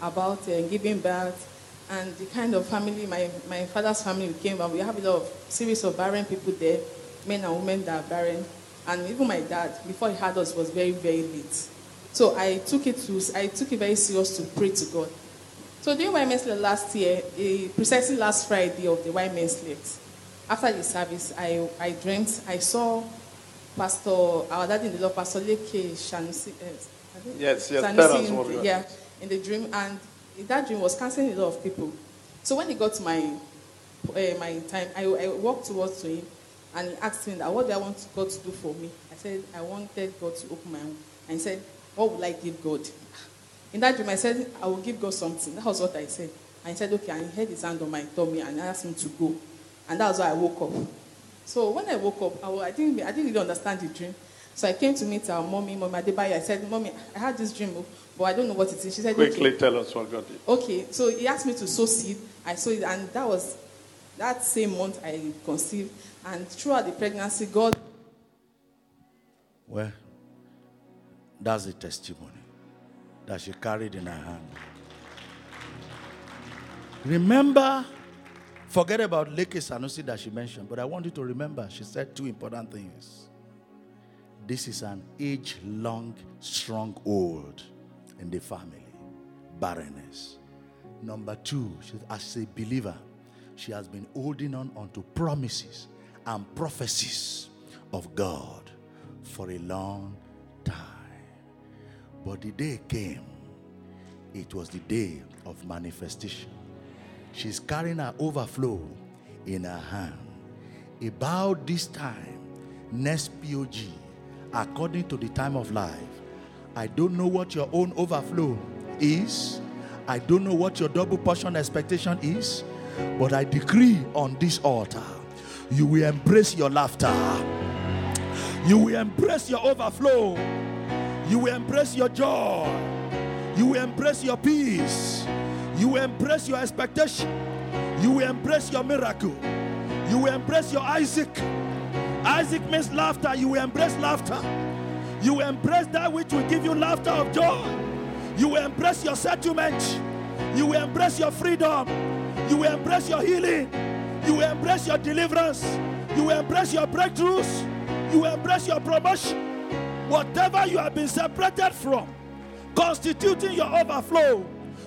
S6: about uh, giving birth and the kind of family my, my father's family came from, we have a lot of series of barren people there, men and women that are barren. And even my dad, before he had us, was very, very late. So I took it to, I took it very serious to pray to God. So during YMS last year, uh, precisely last Friday of the YMS left, after the service, I, I dreamt, I saw Pastor, our dad in the Lord, Pastor Leke Shanusi. Uh,
S7: yes, yes,
S6: Sanusi in the, yeah, in the dream. And that dream was counseling a lot of people. So when he got to my uh, my time, I, I walked towards to him and he asked me that, what do I want God to do for me? I said, I wanted God to open my womb. And he said, what would I give God? In that dream, I said, I will give God something. That was what I said. And he said, okay. And he had his hand on my tummy and asked me to go. And that was why I woke up. So when I woke up, I, I, didn't, I didn't really understand the dream. So I came to meet our mommy, Mommy Adebayo. I said, Mommy, I had this dream, oh, but I don't know what it is. She said,
S7: Quickly
S6: okay.
S7: tell us what God did.
S6: Okay. So he asked me to sow seed. I sowed it, and that was that same month I conceived. And throughout the pregnancy, God.
S3: Well, that's the testimony that she carried in her hand. Remember Forget about Leke Sanusi that she mentioned, but I want you to remember she said two important things. This is an age long stronghold in the family barrenness. Number two, she, as a believer, she has been holding on onto promises and prophecies of God for a long time. But the day came, it was the day of manifestation. She's carrying her overflow in her hand. About this time, next POG, according to the time of life, I don't know what your own overflow is. I don't know what your double portion expectation is. But I decree on this altar, you will embrace your laughter. You will embrace your overflow. You will embrace your joy. You will embrace your peace. You embrace your expectation. You will embrace your miracle. You will embrace your Isaac. Isaac means laughter. You will embrace laughter. You will embrace that which will give you laughter of joy. You will embrace your settlement. You will embrace your freedom. You will embrace your healing. You will embrace your deliverance. You will embrace your breakthroughs. You will embrace your promotion. Whatever you have been separated from, constituting your overflow,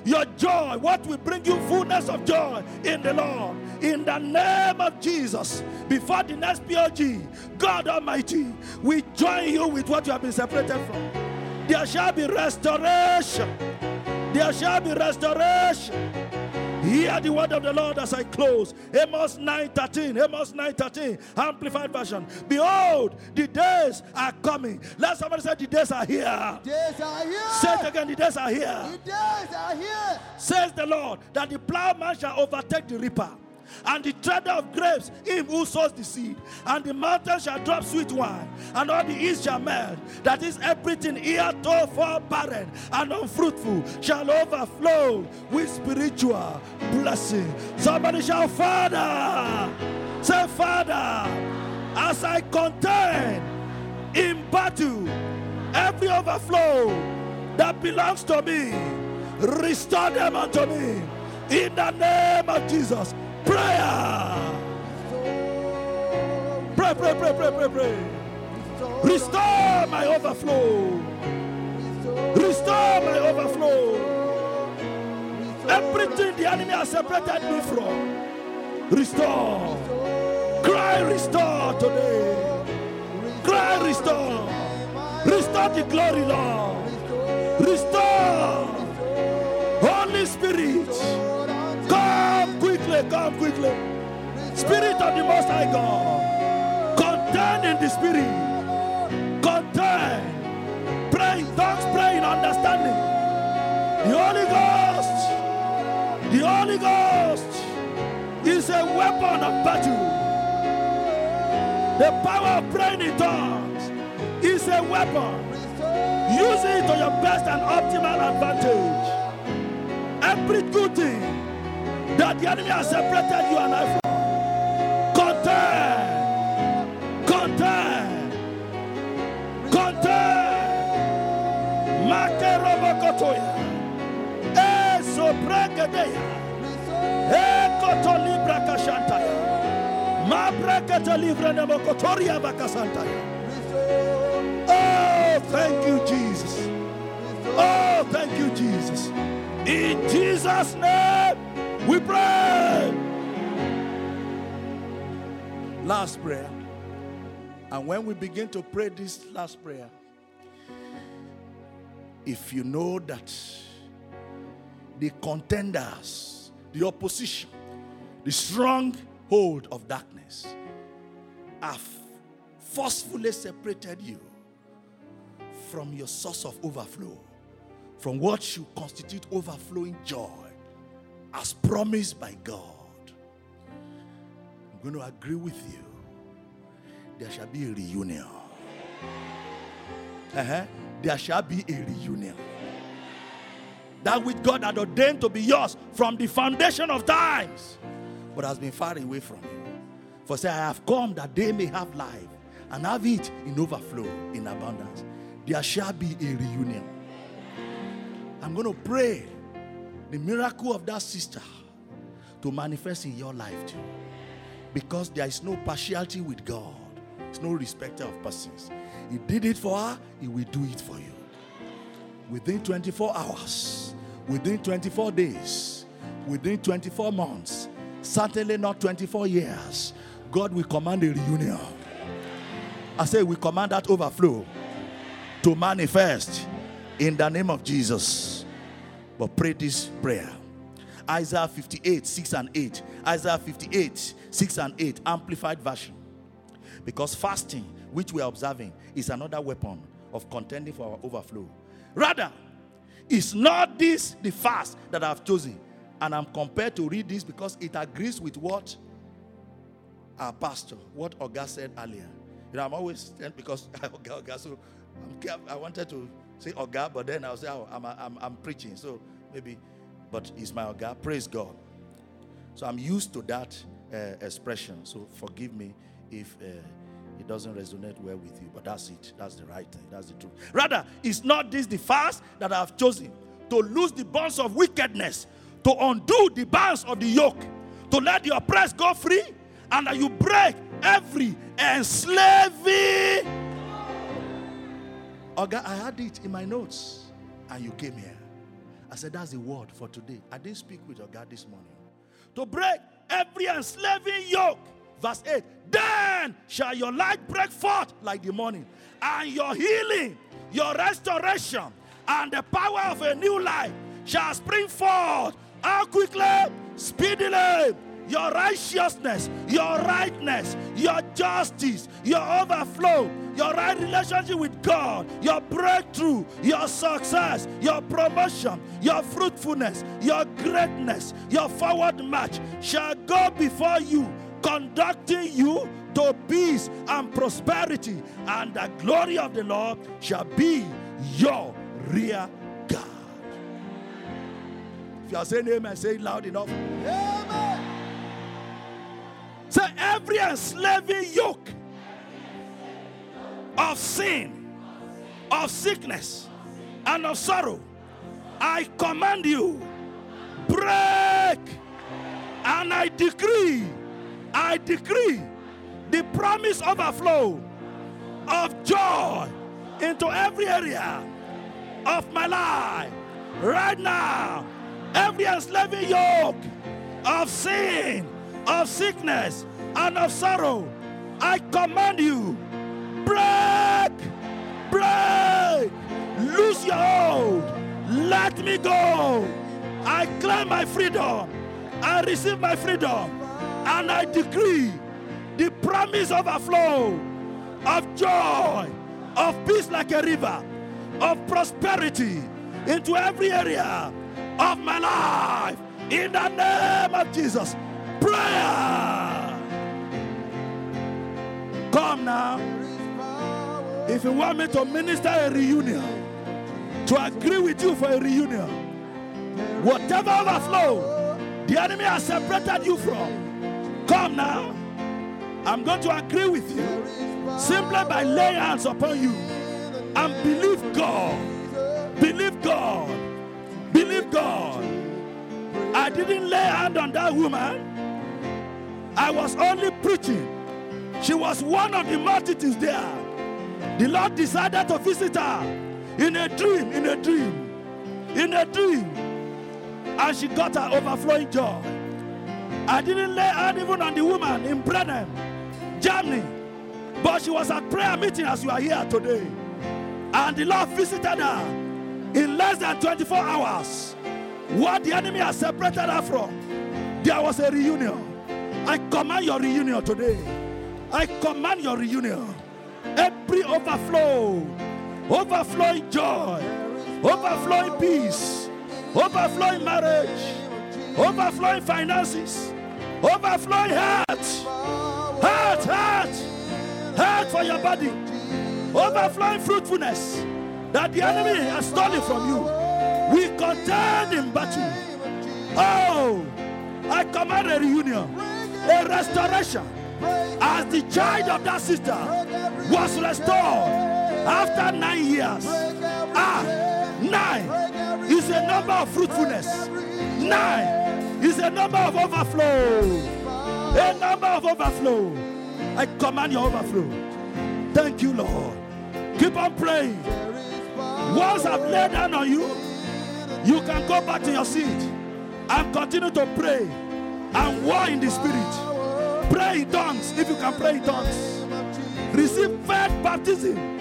S3: your joy, what will bring you fullness of joy in the Lord. In the name of Jesus, before the next POG, God Almighty, we join you with what you have been separated from. There shall be restoration. There shall be restoration. Hear the word of the Lord as I close. Amos 9:13. Amos 9:13. Amplified version. Behold, the days are coming. Let somebody say the days are here.
S4: Days are here.
S3: Say it again, the days are here.
S4: The days are here.
S3: Says the Lord that the plowman shall overtake the reaper and the treader of grapes, him who sows the seed. And the mountain shall drop sweet wine, and all the east shall melt. That is, everything here to for barren and unfruitful shall overflow with spiritual blessing. Somebody shall, Father, say, Father, as I contend in battle, every overflow that belongs to me, restore them unto me in the name of Jesus. Prayer. Pray, pray, pray, pray, pray, pray. Restore my overflow. Restore my overflow. Everything the enemy has separated me from. Restore. Cry, restore today. Cry, restore. Restore the glory, Lord. Restore. Holy Spirit. Come quickly, come quickly. Spirit of the Most High God. Contend in the Spirit. Contend. Pray in tongues, pray in understanding. The Holy Ghost. The Holy Ghost is a weapon of battle. The power of praying in tongues is a weapon. Use it to your best and optimal advantage. Every good thing that the enemy has separated you and I from. Contend. Contend. Contend. Makerobokotoya. Eso bregedeya. Ekoto libra kashantaya. Brekete livre nemokotoria bakasantaya. Oh, thank you, Jesus. Oh, thank you, Jesus. In Jesus' name, we pray. Last prayer. And when we begin to pray this last prayer, if you know that the contenders, the opposition, the strong hold of darkness have forcefully separated you from your source of overflow, from what should constitute overflowing joy as promised by God. I'm going to agree with you. There shall be a reunion. Uh-huh. There shall be a reunion. That which God had ordained to be yours from the foundation of times, but has been far away from you. For say, I have come that they may have life and have it in overflow, in abundance. There shall be a reunion. I'm going to pray the miracle of that sister to manifest in your life too. Because there is no partiality with God, it's no respecter of persons. He did it for her, He will do it for you. Within 24 hours, within 24 days, within 24 months, certainly not 24 years, God will command a reunion. I say, we command that overflow to manifest in the name of Jesus. But pray this prayer. Isaiah 58, 6 and 8. Isaiah 58, 6 and 8. Amplified version. Because fasting, which we are observing, is another weapon of contending for our overflow. Rather, is not this the fast that I've chosen? And I'm compelled to read this because it agrees with what our pastor, what Oga said earlier. You know, I'm always because Oga, so careful. I wanted to say Oga, but then I'll say, oh, I'm, I'm, I'm preaching. So maybe, but he's my Oga. Praise God. So I'm used to that uh, expression. So forgive me if uh, it doesn't resonate well with you, but that's it. That's the right thing. That's the truth. Rather, is not this the fast that I have chosen to loose the bonds of wickedness, to undo the bands of the yoke, to let the oppressed go free, and that you break every enslaving Oga, I had it in my notes, and you came here. I said, That's the word for today. I didn't speak with your God this morning. To break every enslaving yoke. Verse 8 Then shall your light break forth like the morning, and your healing, your restoration, and the power of a new life shall spring forth. How quickly? Speedily your righteousness, your rightness, your justice, your overflow, your right relationship with God, your breakthrough, your success, your promotion, your fruitfulness, your greatness, your forward march shall go before you, conducting you to peace and prosperity, and the glory of the Lord shall be your rear guard. If you are saying amen, say it loud enough.
S4: Amen.
S3: Say every enslaving yoke of sin, of sickness, and of sorrow, I command you, break. And I decree, I decree the promise overflow of joy into every area of my life right now. Every enslaving yoke of sin, of sickness, and of sorrow, I command you, break, break, lose your hold, let me go. I claim my freedom, I receive my freedom, and I decree the promise overflow of joy, of peace like a river, of prosperity into every area of my life. In the name of Jesus. Prayer. Come now. If you want me to minister a reunion, to agree with you for a reunion, whatever overflow the enemy has separated you from, come now. I'm going to agree with you simply by laying hands upon you and believe God. Believe God. Believe God. I didn't lay hand on that woman. I was only preaching. She was one of the multitudes there. The Lord decided to visit her in a dream, in a dream, in a dream. And she got her overflowing joy. I didn't lay hand even on the woman in Bremen, Germany. But she was at prayer meeting as you are here today. And the Lord visited her in less than 24 hours. What the enemy has separated her from, there was a reunion. I command your reunion today. I command your reunion. Every overflow, overflowing joy, overflowing peace, overflowing marriage, overflowing finances, overflowing heart, heart, heart, heart for your body, overflowing fruitfulness that the enemy has stolen from you. We contend in battle. Oh, I command a reunion, a restoration. As the child of that sister was restored after nine years. Ah, nine is a number of fruitfulness. Nine is a number of overflow. A number of overflow. I command your overflow. Thank you, Lord. Keep on praying. Once I've laid down on you, you can go back to your seat and continue to pray and war in the spirit. Pray in tongues if you can pray in tongues. Receive fresh baptism.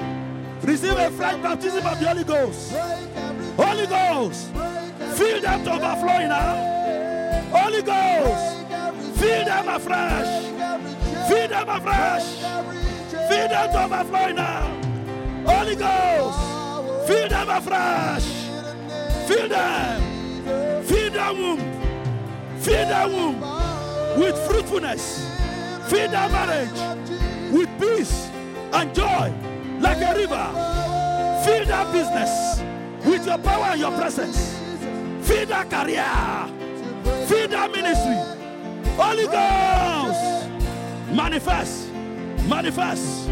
S3: Receive a fresh baptism of the Holy Ghost. Holy Ghost, fill them to overflowing now. Holy Ghost, fill them afresh. Fill them afresh. Fill them to overflowing now. Holy Ghost, fill them afresh. Fill them. Fill their womb. Fill their womb with fruitfulness. Feed their marriage with peace and joy like a river. Feed their business with your power and your presence. Feed their career. Feed their ministry. Holy Ghost. Manifest. Manifest.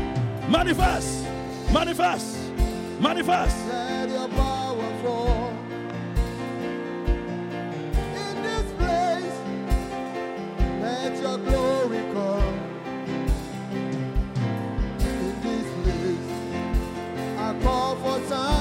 S3: Manifest. Manifest. Manifest.
S4: Call for
S1: bless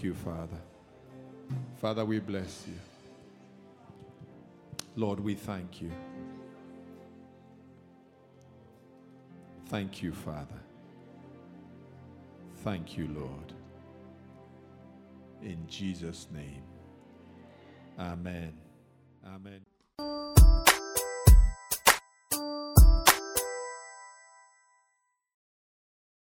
S1: Thank you, Father. Father, we bless you. Lord, we thank you. Thank you, Father. Thank you, Lord. In Jesus' name. Amen. Amen.